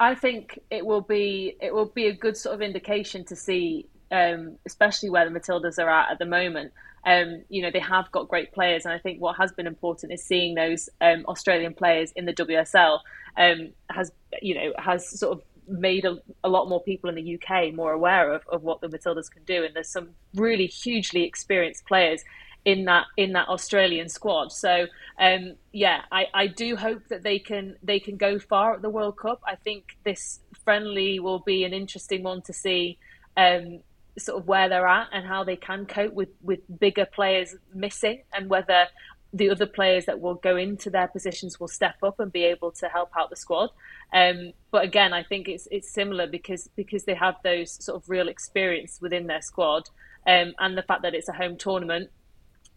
Speaker 2: I think it will be it will be a good sort of indication to see, um, especially where the Matildas are at at the moment um, you know, they have got great players, and I think what has been important is seeing those um, Australian players in the WSL um, has, you know, has sort of made a, a, lot more people in the UK more aware of, of what the Matildas can do, and there's some really hugely experienced players in that in that Australian squad. So um, yeah, I, I do hope that they can they can go far at the World Cup. I think this friendly will be an interesting one to see. Um, sort of where they're at and how they can cope with with bigger players missing and whether the other players that will go into their positions will step up and be able to help out the squad. Um, but again, I think it's it's similar because because they have those sort of real experience within their squad, um, and the fact that it's a home tournament.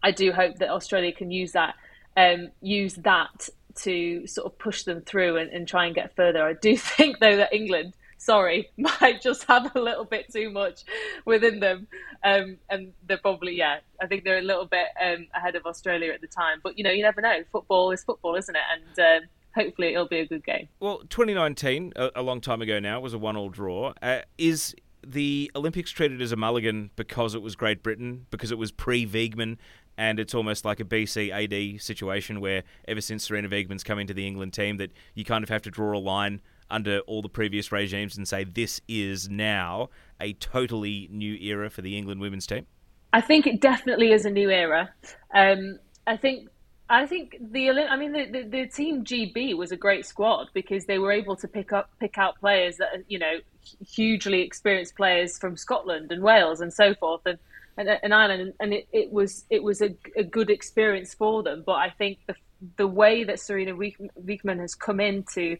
Speaker 2: I do hope that Australia can use that um, use that to sort of push them through and, and try and get further. I do (laughs) think though that England sorry, (laughs) might just have a little bit too much within them. Um, and they're probably, yeah, I think they're a little bit um, ahead of Australia at the time. But, you know, you never know. Football is football, isn't it? And um, hopefully it'll be a good game.
Speaker 1: Well, 2019, a, a long time ago now, was a one all draw. Uh, is the Olympics treated as a mulligan because it was Great Britain, because it was pre Wiegman, and it's almost like a BC AD situation where ever since Sarina Wiegman's come into the England team, that you kind of have to draw a line under all the previous regimes and say this is now a totally new era for the England women's team?
Speaker 2: I think it definitely is a new era. Um, I think I think the I mean the, the, the, team GB was a great squad because they were able to pick up pick out players that are, you know hugely experienced players from Scotland and Wales and so forth and and, and Ireland and it, it was it was a, a good experience for them. But I think the the way that Sarina Wiegman has come into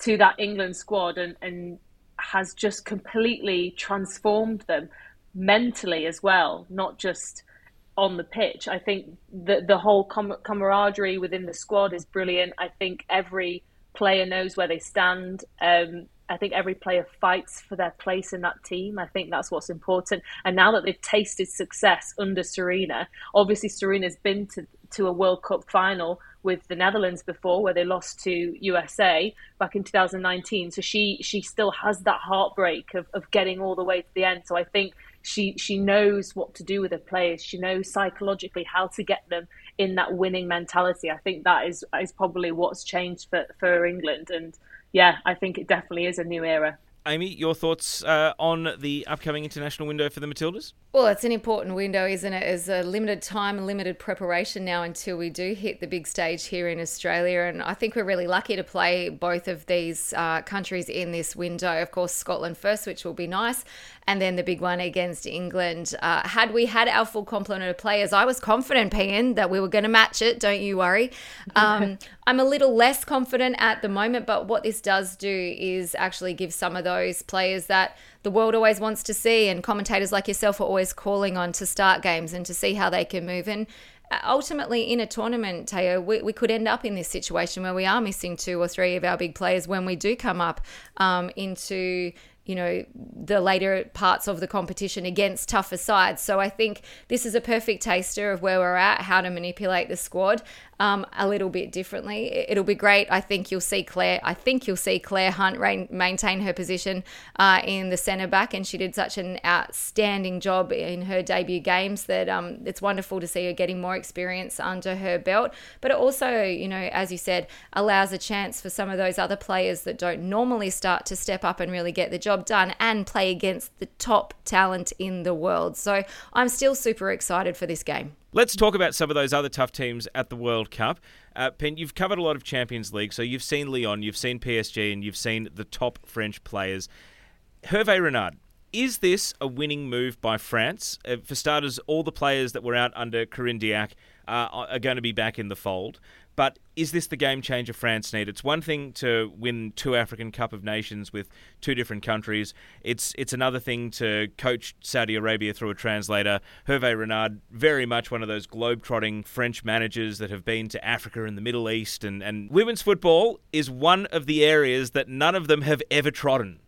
Speaker 2: to that England squad and, and has just completely transformed them mentally as well, not just on the pitch. I think the the whole com- camaraderie within the squad is brilliant. I think every player knows where they stand. Um, I think every player fights for their place in that team. I think that's what's important. And now that they've tasted success under Sarina, obviously Sarina's been to to a World Cup final with the Netherlands before, where they lost to USA back in 2019. So she she still has that heartbreak of, of getting all the way to the end. So I think she she knows what to do with her players. She knows psychologically how to get them in that winning mentality. I think that is is probably what's changed for, for England. And yeah, I think it definitely is a new era.
Speaker 1: Amy, your thoughts uh, on the upcoming international window for the Matildas?
Speaker 3: Well, it's an important window, isn't it? It's a limited time and limited preparation now until we do hit the big stage here in Australia. And I think we're really lucky to play both of these uh, countries in this window. Of course, Scotland first, which will be nice, and then the big one against England. Uh, had we had our full complement of players, I was confident, Pien, that we were going to match it. Don't you worry. Um, (laughs) I'm a little less confident at the moment, but what this does do is actually give some of those players that the world always wants to see, and commentators like yourself are always calling on to start games and to see how they can move. And uh, ultimately, in a tournament, Teo, we, we could end up in this situation where we are missing two or three of our big players when we do come up um, into you know, the later parts of the competition against tougher sides. So I think this is a perfect taster of where we're at, how to manipulate the squad um, a little bit differently. It'll be great. I think you'll see Clare. I think you'll see Clare Hunt maintain her position uh, in the centre back, and she did such an outstanding job in her debut games that um, it's wonderful to see her getting more experience under her belt. But it also, you know, as you said, allows a chance for some of those other players that don't normally start to step up and really get the job done and play against the top talent in the world. So I'm still super excited for this game.
Speaker 1: Let's talk about some of those other tough teams at the World Cup. Uh, Pien, you've covered a lot of Champions League, so you've seen Lyon, you've seen PSG, and you've seen the top French players. Hervé Renard, is this a winning move by France? Uh, for starters, all the players that were out under Corinne Diacre uh, are going to be back in the fold. But is this the game changer France need? It's one thing to win two African Cup of Nations with two different countries. It's it's another thing to coach Saudi Arabia through a translator. Hervé Renard, very much one of those globe-trotting French managers that have been to Africa and the Middle East. And, and women's football is one of the areas that none of them have ever trodden.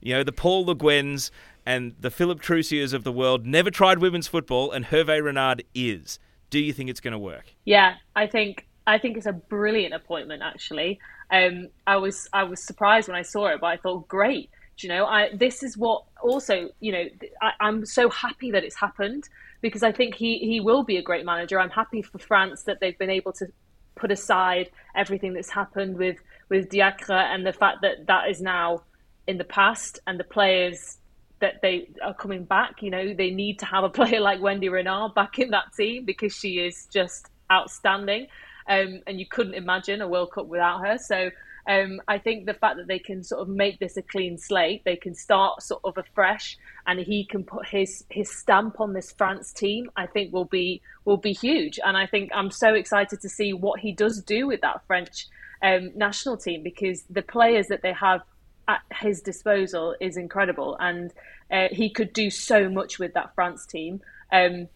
Speaker 1: You know, the Paul Le Guens and the Philippe Troussiers of the world never tried women's football, and Hervé Renard is. Do you think it's going to work?
Speaker 2: Yeah, I think I think it's a brilliant appointment. Actually, um, I was I was surprised when I saw it, but I thought, great. Do you know, I this is what also you know I, I'm so happy that it's happened because I think he he will be a great manager. I'm happy for France that they've been able to put aside everything that's happened with with Diacre and the fact that that is now in the past and the players that they are coming back. You know, they need to have a (laughs) player like Wendy Renard back in that team because she is just outstanding um, and you couldn't imagine a World Cup without her. So um, I think the fact that they can sort of make this a clean slate, they can start sort of afresh, and he can put his his stamp on this France team. I think will be will be huge, and I think I'm so excited to see what he does do with that French um, national team because the players that they have at his disposal is incredible, and uh, he could do so much with that France team. Um,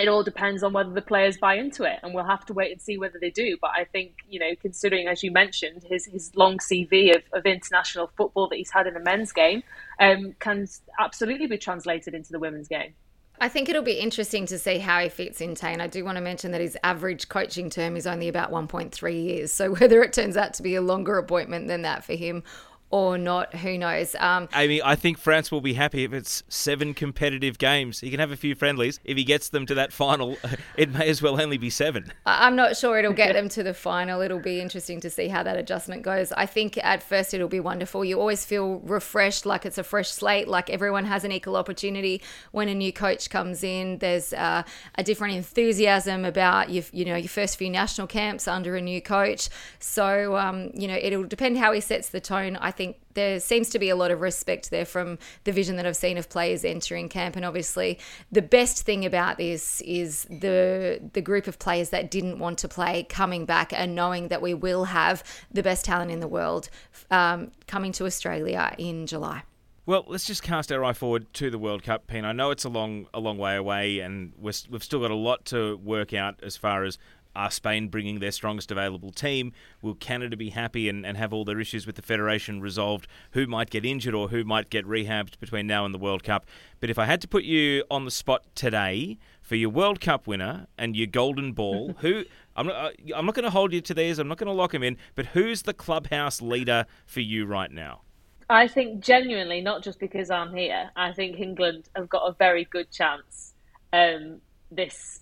Speaker 2: it all depends on whether the players buy into it, and we'll have to wait and see whether they do. But I think, you know, considering, as you mentioned, his, his long CV of, of international football that he's had in the men's game um, can absolutely be translated into the women's game.
Speaker 3: I think it'll be interesting to see how he fits in Tay. And I do want to mention that his average coaching term is only about 1.3 years. So (laughs) whether it turns out to be a longer appointment than that for him or not. Who knows? Um,
Speaker 1: Amy, I think France will be happy if it's seven competitive games. He can have a few friendlies. If he gets them to that final, (laughs) it may as well only be seven.
Speaker 3: I'm not sure it'll get them to the final. It'll be interesting to see how that adjustment goes. I think at first it'll be wonderful. You always feel refreshed, like it's a fresh slate, like everyone has an equal opportunity when a new coach comes in. There's uh, a different enthusiasm about you, you know, your first few national camps under a new coach. So um, you know, it'll depend how he sets the tone. I think there seems to be a lot of respect there from the vision that I've seen of players entering camp. And obviously, the best thing about this is the the group of players that didn't want to play coming back and knowing that we will have the best talent in the world um, coming to Australia in July.
Speaker 1: Well, let's just cast our eye forward to the World Cup, Pien. I know it's a long, a long way away, and we have still got a lot to work out as far as are Spain bringing their strongest available team? Will Canada be happy and, and have all their issues with the Federation resolved? Who might get injured or who might get rehabbed between now and the World Cup? But if I had to put you on the spot today for your World Cup winner and your golden ball, (laughs) who I'm not, uh, I'm not going to hold you to these, I'm not going to lock him in, but who's the clubhouse leader for you right now?
Speaker 2: I think genuinely, not just because I'm here, I think England have got a very good chance um, this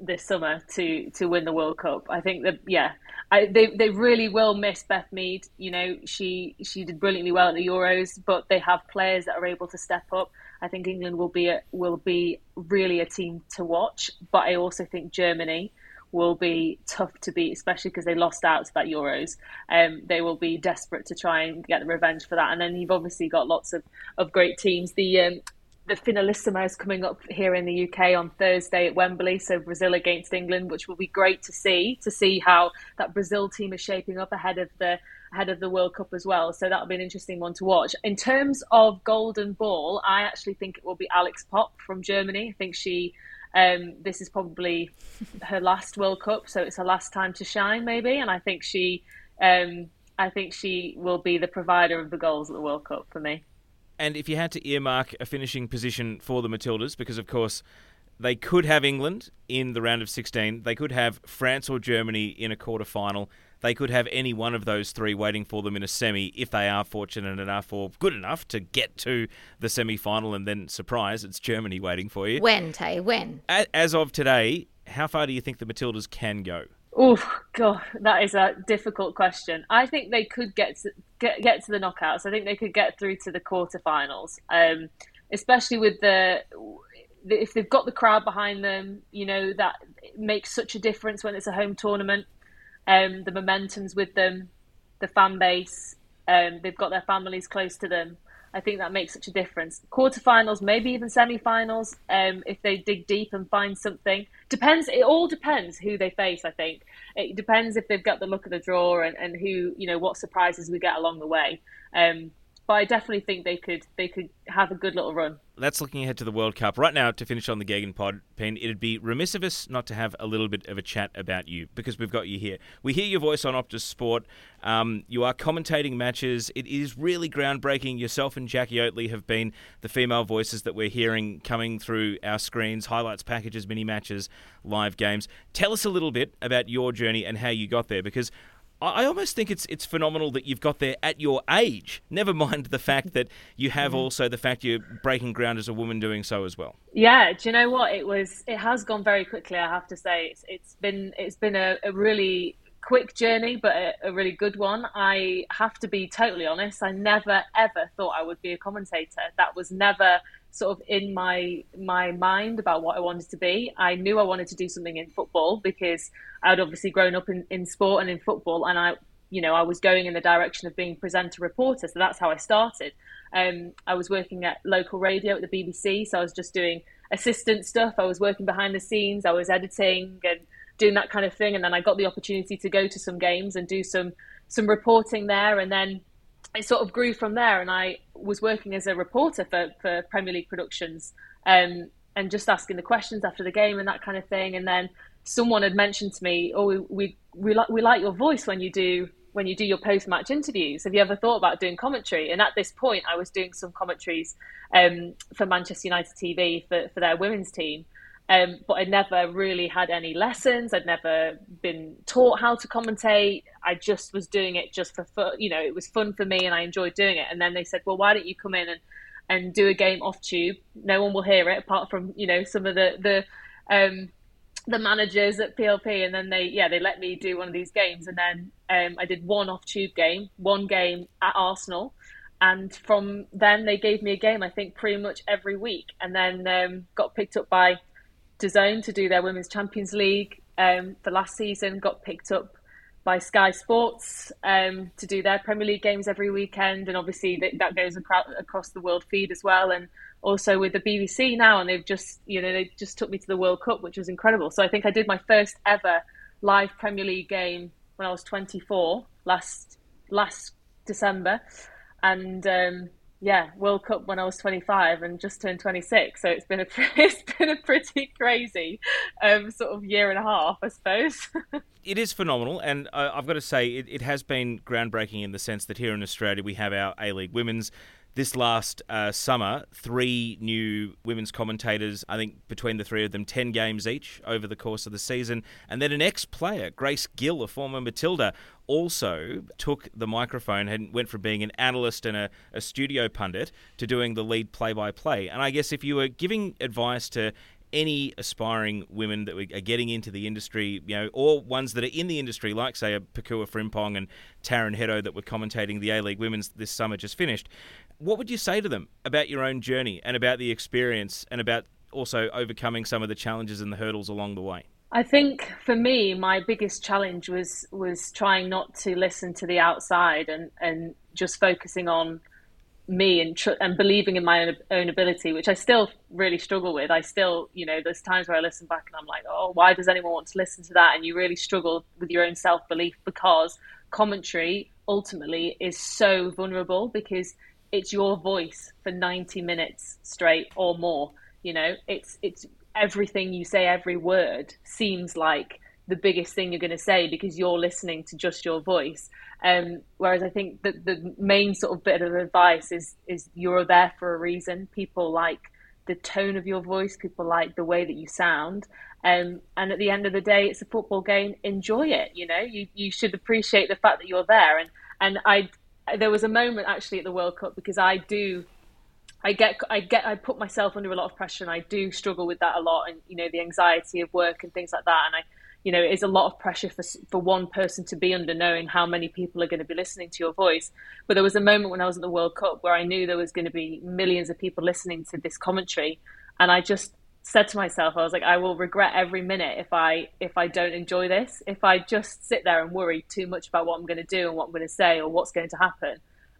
Speaker 2: this summer to to win the World Cup. I think that yeah, I, they they really will miss Beth Mead. You know, she she did brilliantly well at the Euros, but they have players that are able to step up. I think England will be a, will be really a team to watch, but I also think Germany will be tough to beat, especially because they lost out to that Euros. Um, they will be desperate to try and get the revenge for that. And then you've obviously got lots of, of great teams. The um, the Finalissimo is coming up here in the UK on Thursday at Wembley. So Brazil against England, which will be great to see to see how that Brazil team is shaping up ahead of the ahead of the World Cup as well. So that'll be an interesting one to watch. In terms of Golden Ball, I actually think it will be Alex Popp from Germany. I think she. Um, this is probably her last World Cup, so it's her last time to shine, maybe. And I think she, um, I think she will be the provider of the goals at the World Cup for me.
Speaker 1: And if you had to earmark a finishing position for the Matildas, because of course they could have England in the round of 16, they could have France or Germany in a quarter final, they could have any one of those three waiting for them in a semi if they are fortunate enough or good enough to get to the semi final and then surprise, it's Germany waiting for you.
Speaker 3: When, Tay? When?
Speaker 1: As of today, how far do you think the Matildas can go?
Speaker 2: Oh God, that is a difficult question. I think they could get to get, get to the knockouts. I think they could get through to the quarterfinals, um, especially with the if they've got the crowd behind them. You know that makes such a difference when it's a home tournament. Um, the momentum's with them, the fan base. Um, they've got their families close to them. I think that makes such a difference. Quarterfinals, maybe even semi-finals, um, if they dig deep and find something. Depends. It all depends who they face. I think it depends if they've got the look of the draw and, and who you know what surprises we get along the way. Um, but I definitely think they could they could have a good little run.
Speaker 1: That's looking ahead to the World Cup. Right now, to finish on the Gegen pod, Pien, it'd be remiss of us not to have a little bit of a chat about you because we've got you here. We hear your voice on Optus Sport. Um, you are commentating matches. It is really groundbreaking. Yourself and Jackie Oatley have been the female voices that we're hearing coming through our screens, highlights packages, mini matches, live games. Tell us a little bit about your journey and how you got there because I almost think it's it's phenomenal that you've got there at your age. Never mind the fact that you have mm-hmm. also the fact you're breaking ground as a woman doing so as well.
Speaker 2: Yeah, do you know what? It was it has gone very quickly. I have to say it's, it's been it's been a, a really quick journey, but a, a, really good one. I have to be totally honest. I never ever thought I would be a commentator. That was never sort of in my my mind about what I wanted to be. I knew I wanted to do something in football because I'd obviously grown up in, in sport and in football, and I, you know, I was going in the direction of being presenter reporter. So that's how I started. Um, I was working at local radio at the BBC, so I was just doing assistant stuff. I was working behind the scenes. I was editing and doing that kind of thing, and then I got the opportunity to go to some games and do some some reporting there, and then it sort of grew from there. And I was working as a reporter for, for Premier League productions um, and just asking the questions after the game and that kind of thing. And then someone had mentioned to me, "Oh, we we we, like we like your voice when you do when you do your post match interviews. Have you ever thought about doing commentary?" And at this point, I was doing some commentaries um, for Manchester United TV for for their women's team. Um, but I'd never really had any lessons. I'd never been taught how to commentate. I just was doing it just for fun. You know, it was fun for me and I enjoyed doing it. And then they said, well, why don't you come in and, and do a game off tube? No one will hear it apart from, you know, some of the, the, um, the managers at PLP. And then they, yeah, they let me do one of these games. And then um, I did one off tube game, one game at Arsenal. And from then they gave me a game, I think pretty much every week. And then um, got picked up by DAZN to do their Women's Champions League um, for last season, got picked up by Sky Sports um, to do their Premier League games every weekend, and obviously that, that goes across the world feed as well, and also with the BBC now, and they've just you know they just took me to the World Cup, which was incredible. So I think I did my first ever live Premier League game when I was 24 last last December, and um, yeah, World Cup when I was 25 and just turned 26. So it's been a (laughs) it's been a pretty crazy um, sort of year and a half, I suppose. (laughs)
Speaker 1: it is phenomenal, and I've got to say, it, it has been groundbreaking in the sense that here in Australia we have our A League Women's this last uh, summer, three new women's commentators, I think between the three of them, 10 games each over the course of the season. And then an ex player, Grace Gill, a former Matilda, also took the microphone and went from being an analyst and a, a studio pundit to doing the lead play by play. And I guess if you were giving advice to any aspiring women that are getting into the industry, you know, or ones that are in the industry, like say a Pakua Frimpong and Taryn Heddo that were commentating the A League Women's this summer just finished what would you say to them about your own journey and about the experience and about also overcoming some of the challenges and the hurdles along the way?
Speaker 2: I think for me, my biggest challenge was was trying not to listen to the outside and, and just focusing on me and tr- and believing in my own, own ability, which I still really struggle with. I still, you know, there's times where I listen back and I'm like, oh, why does anyone want to listen to that? And you really struggle with your own self belief because commentary ultimately is so vulnerable because it's your voice for 90 minutes straight or more you know? It's it's everything you say every word seems like the biggest thing you're going to say because you're listening to just your voice. Um, whereas i think that the main sort of bit of advice is is you're there for a reason. People like the tone of your voice people like the way that you sound. Um, and at the end of the day it's a football game. Enjoy it you know? You, you should appreciate the fact that you're there. And and I there was a moment actually at the World Cup because I do I get I get I put myself under a lot of pressure and I do struggle with that a lot and you know the anxiety of work and things like that. And I you know it is a lot of pressure for for one person to be under knowing how many people are going to be listening to your voice. But there was a moment when I was at the World Cup where I knew there was going to be millions of people listening to this commentary. And I just said to myself, I was like, I will regret every minute if I if I don't enjoy this. If I just sit there and worry too much about what I'm going to do and what I'm going to say or what's going to happen,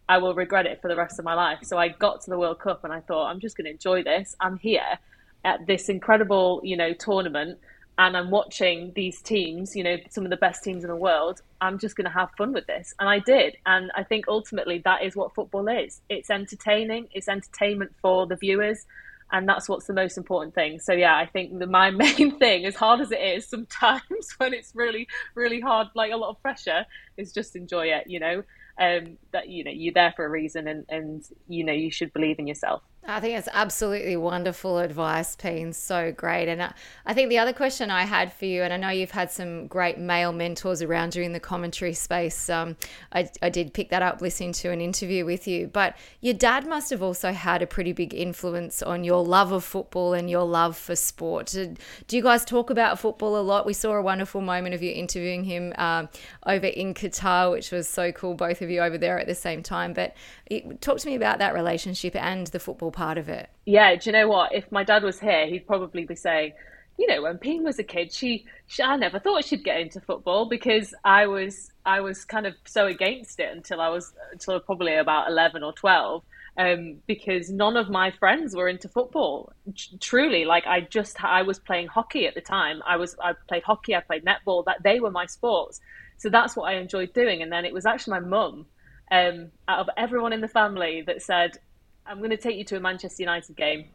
Speaker 2: I will regret it for the rest of my life. So I got to the World Cup and I thought, I'm just going to enjoy this. I'm here at this incredible, you know, tournament and I'm watching these teams, you know, some of the best teams in the world. I'm just going to have fun with this. And I did. And I think ultimately that is what football is. It's entertaining, it's entertainment for the viewers and that's what's the most important thing. So yeah i think the, my (laughs) main thing as hard as it is sometimes (laughs) when it's really really hard like a lot of pressure is just enjoy it you know? Um, that you know you're there for a reason and and you know you should believe in yourself
Speaker 3: I think it's absolutely wonderful advice, Pien. So great. And uh, I think the other question I had for you, and I know you've had some great male mentors around you in the commentary space. Um, I, I did pick that up listening to an interview with you, but your dad must have also had a pretty big influence on your love of football and your love for sport. Do you guys talk about football a lot? We saw a wonderful moment of you interviewing him um, over in Qatar, which was so cool, both of you over there at the same time. But it, talk to me about that relationship and the football part of it.
Speaker 2: Yeah, do you know what? If my dad was here, he'd probably be saying, you know, when Pien was a kid, she, she, I never thought she'd get into football because I was I was kind of so against it until I was until probably about eleven or twelve. Um, because none of my friends were into football. truly, like I just I was playing hockey at the time. I was I played hockey, I played netball. That they were my sports. So that's what I enjoyed doing. And then it was actually my mum um, out of everyone in the family that said, I'm going to take you to a Manchester United game.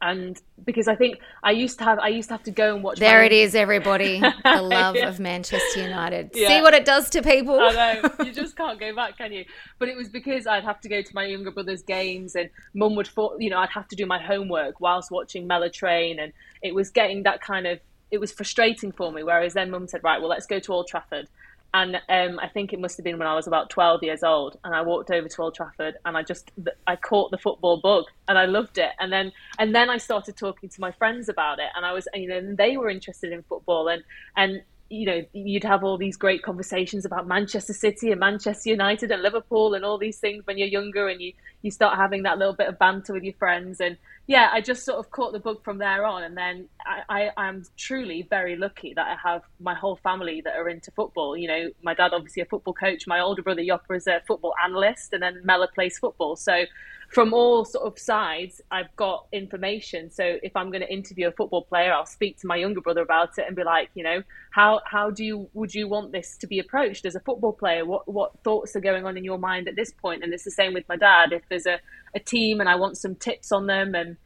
Speaker 2: And because I think I used to have, I used to have to go and watch.
Speaker 3: There my... it is, everybody. (laughs) The love yeah. of Manchester United. Yeah. See what it does to people.
Speaker 2: I know (laughs) you just can't go back, can you? But it was because I'd have to go to my younger brother's games, and Mum would, you know, I'd have to do my homework whilst watching Melle Train, and it was getting that kind of. It was frustrating for me. Whereas then Mum said, "Right, well, let's go to Old Trafford." And um, I think it must have been when I was about 12 years old and I walked over to Old Trafford and I just I caught the football bug and I loved it. And then and then I started talking to my friends about it and I was you know they were interested in football and and you know you'd have all these great conversations about Manchester City and Manchester United and Liverpool and all these things when you're younger and you you start having that little bit of banter with your friends and yeah, I just sort of caught the bug from there on, and then I, I am truly very lucky that I have my whole family that are into football. You know, my dad obviously a football coach, my older brother Yopper is a football analyst, and then Melle plays football. So from all sort of sides, I've got information. So if I'm going to interview a football player, I'll speak to my younger brother about it and be like, you know, how how do you would you want this to be approached as a football player? What what thoughts are going on in your mind at this point? And it's the same with my dad. If there's a, a team and I want some tips on them and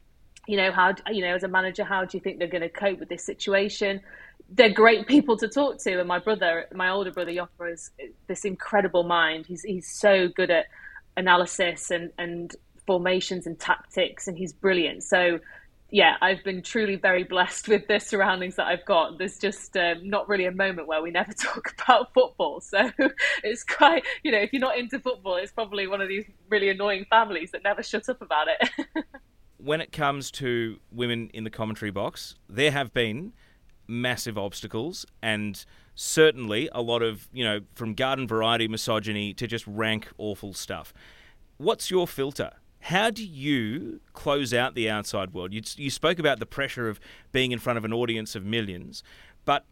Speaker 2: you know, how you know, as a manager, how do you think they're going to cope with this situation? They're great (laughs) people to talk to, and my brother, my older brother Yopa, is this incredible mind. He's he's so good at analysis and and formations and tactics, and he's brilliant. So yeah, I've been truly very blessed (laughs) with the surroundings that I've got. There's just um, not really a moment where we never (laughs) talk about football. So (laughs) it's quite, you know, if you're not into football, it's probably one of these really annoying families that never shut up about it.
Speaker 1: when it comes to women in the commentary box, there have been massive obstacles and certainly a lot of, you know, from garden variety misogyny to just rank awful stuff. What's your filter? How do you close out the outside world? You, you spoke about the pressure of being in front of an audience of millions, but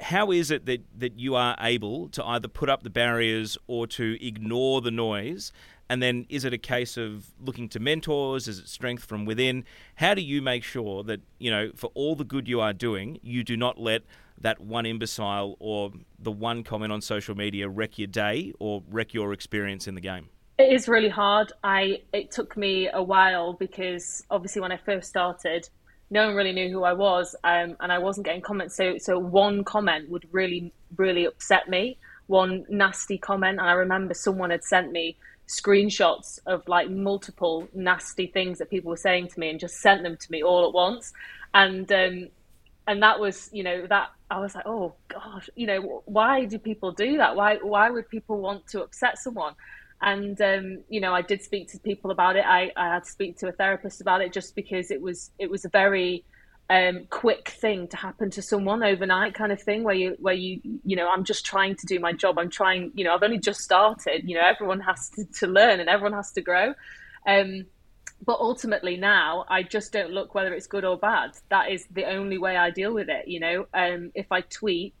Speaker 1: how is it that, that you are able to either put up the barriers or to ignore the noise? And then is it a case of looking to mentors? Is it strength from within? How do you make sure that, you know, for all the good you are doing, you do not let that one imbecile or the one comment on social media wreck your day or wreck your experience in the game?
Speaker 2: It is really hard. I it took me a while because obviously when I first started, no one really knew who I was, um, and I wasn't getting comments. So so one comment would really really upset me. One nasty comment, and I remember someone had sent me screenshots of like multiple nasty things that people were saying to me, and just sent them to me all at once, and um, and that was you know that I was like, oh gosh, you know why do people do that? Why why would people want to upset someone? And um, you know i did speak to people about it. I, I had to speak to a therapist about it just because it was it was a very um, quick thing to happen to someone overnight kind of thing where you where you you know i'm just trying to do my job. I'm trying you know i've only just started you know everyone has to, to learn and everyone has to grow. Um, but ultimately now i just don't look whether it's good or bad. That is the only way i deal with it you know? Um, if i tweet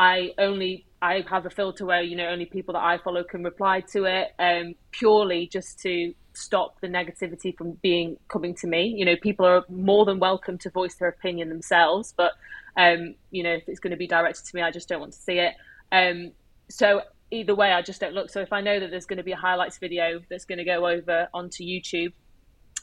Speaker 2: I only I have a filter where you know only people that I follow can reply to it, um, purely just to stop the negativity from being coming to me. You know, people are more than welcome to voice their opinion themselves, but um, you know, if it's going to be directed to me, I just don't want to see it. Um, so either way, I just don't look. So if I know that there's going to be a highlights video that's going to go over onto YouTube,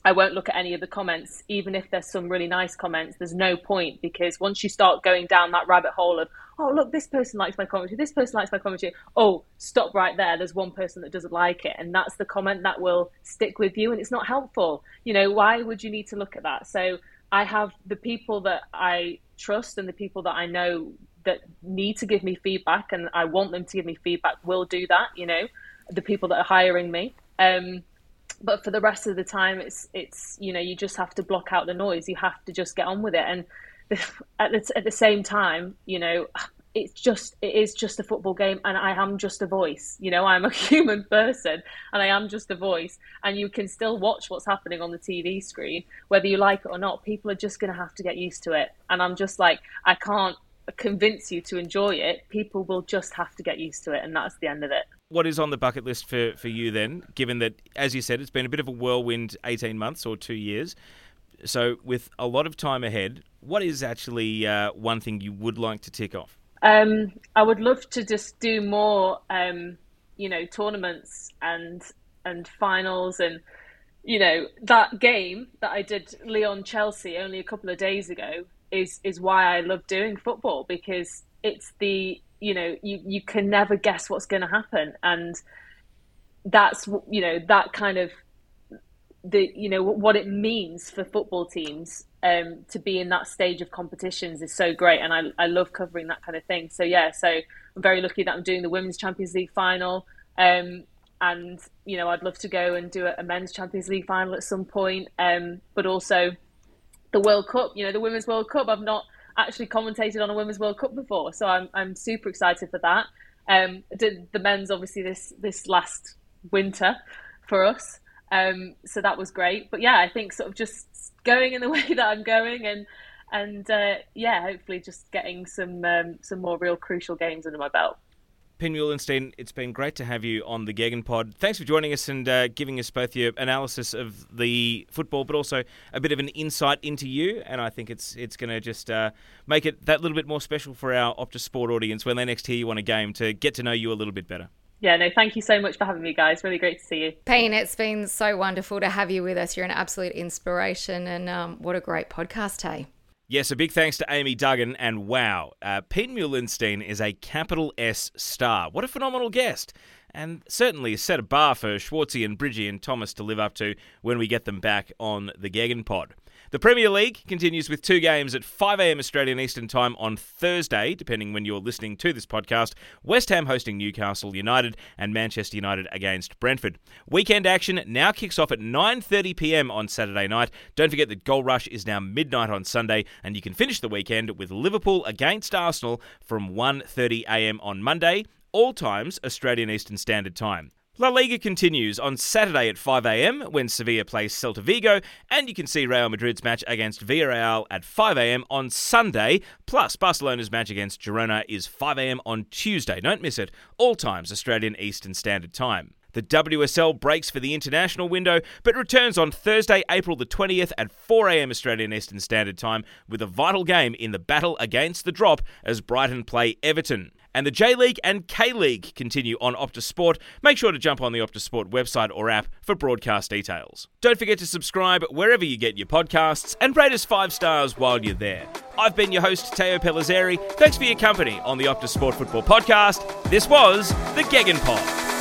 Speaker 2: I won't look at any of the comments, even if there's some really nice comments. There's no point because once you start going down that rabbit hole of, oh, look, this person likes my commentary, this person likes my commentary. Oh, stop right there. There's one person that doesn't like it. And that's the comment that will stick with you. And it's not helpful. You know, why would you need to look at that? So I have the people that I trust and the people that I know that need to give me feedback and I want them to give me feedback will do that, you know, the people that are hiring me. Um, but for the rest of the time, it's it's you know you just have to block out the noise. You have to just get on with it. And (laughs) at the, at the same time, you know, it's just it is just a football game, and I am just a voice. You know, I'm a (laughs) human person, and I am just a voice. And you can still watch what's happening on the TV screen, whether you like it or not. People are just going to have to get used to it. And I'm just like, I can't convince you to enjoy it. People will just have to get used to it, and that's the end of it
Speaker 1: what is on the bucket list for, for you then, given that, as you said, it's been a bit of a whirlwind 18 months or two years? So, with a lot of time ahead, what is actually uh, one thing you would like to tick off?
Speaker 2: Um, I would love to just do more, um, you know, tournaments and and finals and you know that game that I did Lyon Chelsea only a couple of days ago is is why I love doing football because it's the you know you you can never guess what's going to happen and that's you know that kind of the you know what it means for football teams um, to be in that stage of competitions is so great and I, I love covering that kind of thing. So yeah so I'm very lucky that I'm doing the women's Champions League final um, and you know I'd love to go and do a, men's Champions League final at some point um, but also the World Cup you know the women's World Cup. I've not actually commentated on a Women's World Cup before, so I'm I'm super excited for that. Um, did the men's obviously this this last winter for us, um, so that was great. But yeah, I think sort of just going in the (laughs) way that I'm going and and uh, yeah, hopefully just getting some um, some more real crucial games under my belt.
Speaker 1: Pien Meulensteen, it's been great to have you on the Gegen Pod. Thanks for joining us and uh, giving us both your analysis of the football, but also a bit of an insight into you. And I think it's it's going to just uh, make it that little bit more special for our Optus Sport audience when they next hear you on a game to get to know you a little bit better.
Speaker 2: Yeah, no, thank you so much for having me, guys. Really great to see you.
Speaker 3: Pien, it's been so wonderful to have you with us. You're an absolute inspiration, and um, what a great podcast, hey?
Speaker 1: Yes, a big thanks to Amy Duggan, and wow, uh, Pien Meulensteen is a capital S star. What a phenomenal guest! And certainly set a bar for Schwartzy and Bridgie and Thomas to live up to when we get them back on the Gegen Pod. The Premier League continues with two games at 5am Australian Eastern Time on Thursday, depending when you're listening to this podcast. West Ham hosting Newcastle United and Manchester United against Brentford. Weekend action now kicks off at 9.30pm on Saturday night. Don't forget that Goal Rush is now midnight on Sunday, and you can finish the weekend with Liverpool against Arsenal from 1.30am on Monday, all times Australian Eastern Standard Time. La Liga continues on Saturday at 5am when Sevilla plays Celta Vigo, and you can see Real Madrid's match against Villarreal at 5am on Sunday. Plus, Barcelona's match against Girona is 5am on Tuesday. Don't miss it. All times Australian Eastern Standard Time. The WSL breaks for the international window, but returns on Thursday, April the 20th at 4am Australian Eastern Standard Time with a vital game in the battle against the drop as Brighton play Everton. And the J League and K League continue on Optus Sport. Make sure to jump on the Optus Sport website or app for broadcast details. Don't forget to subscribe wherever you get your podcasts and rate us five stars while you're there. I've been your host, Teo Pellizzeri. Thanks for your company on the Optus Sport Football Podcast. This was the Gegen Pod.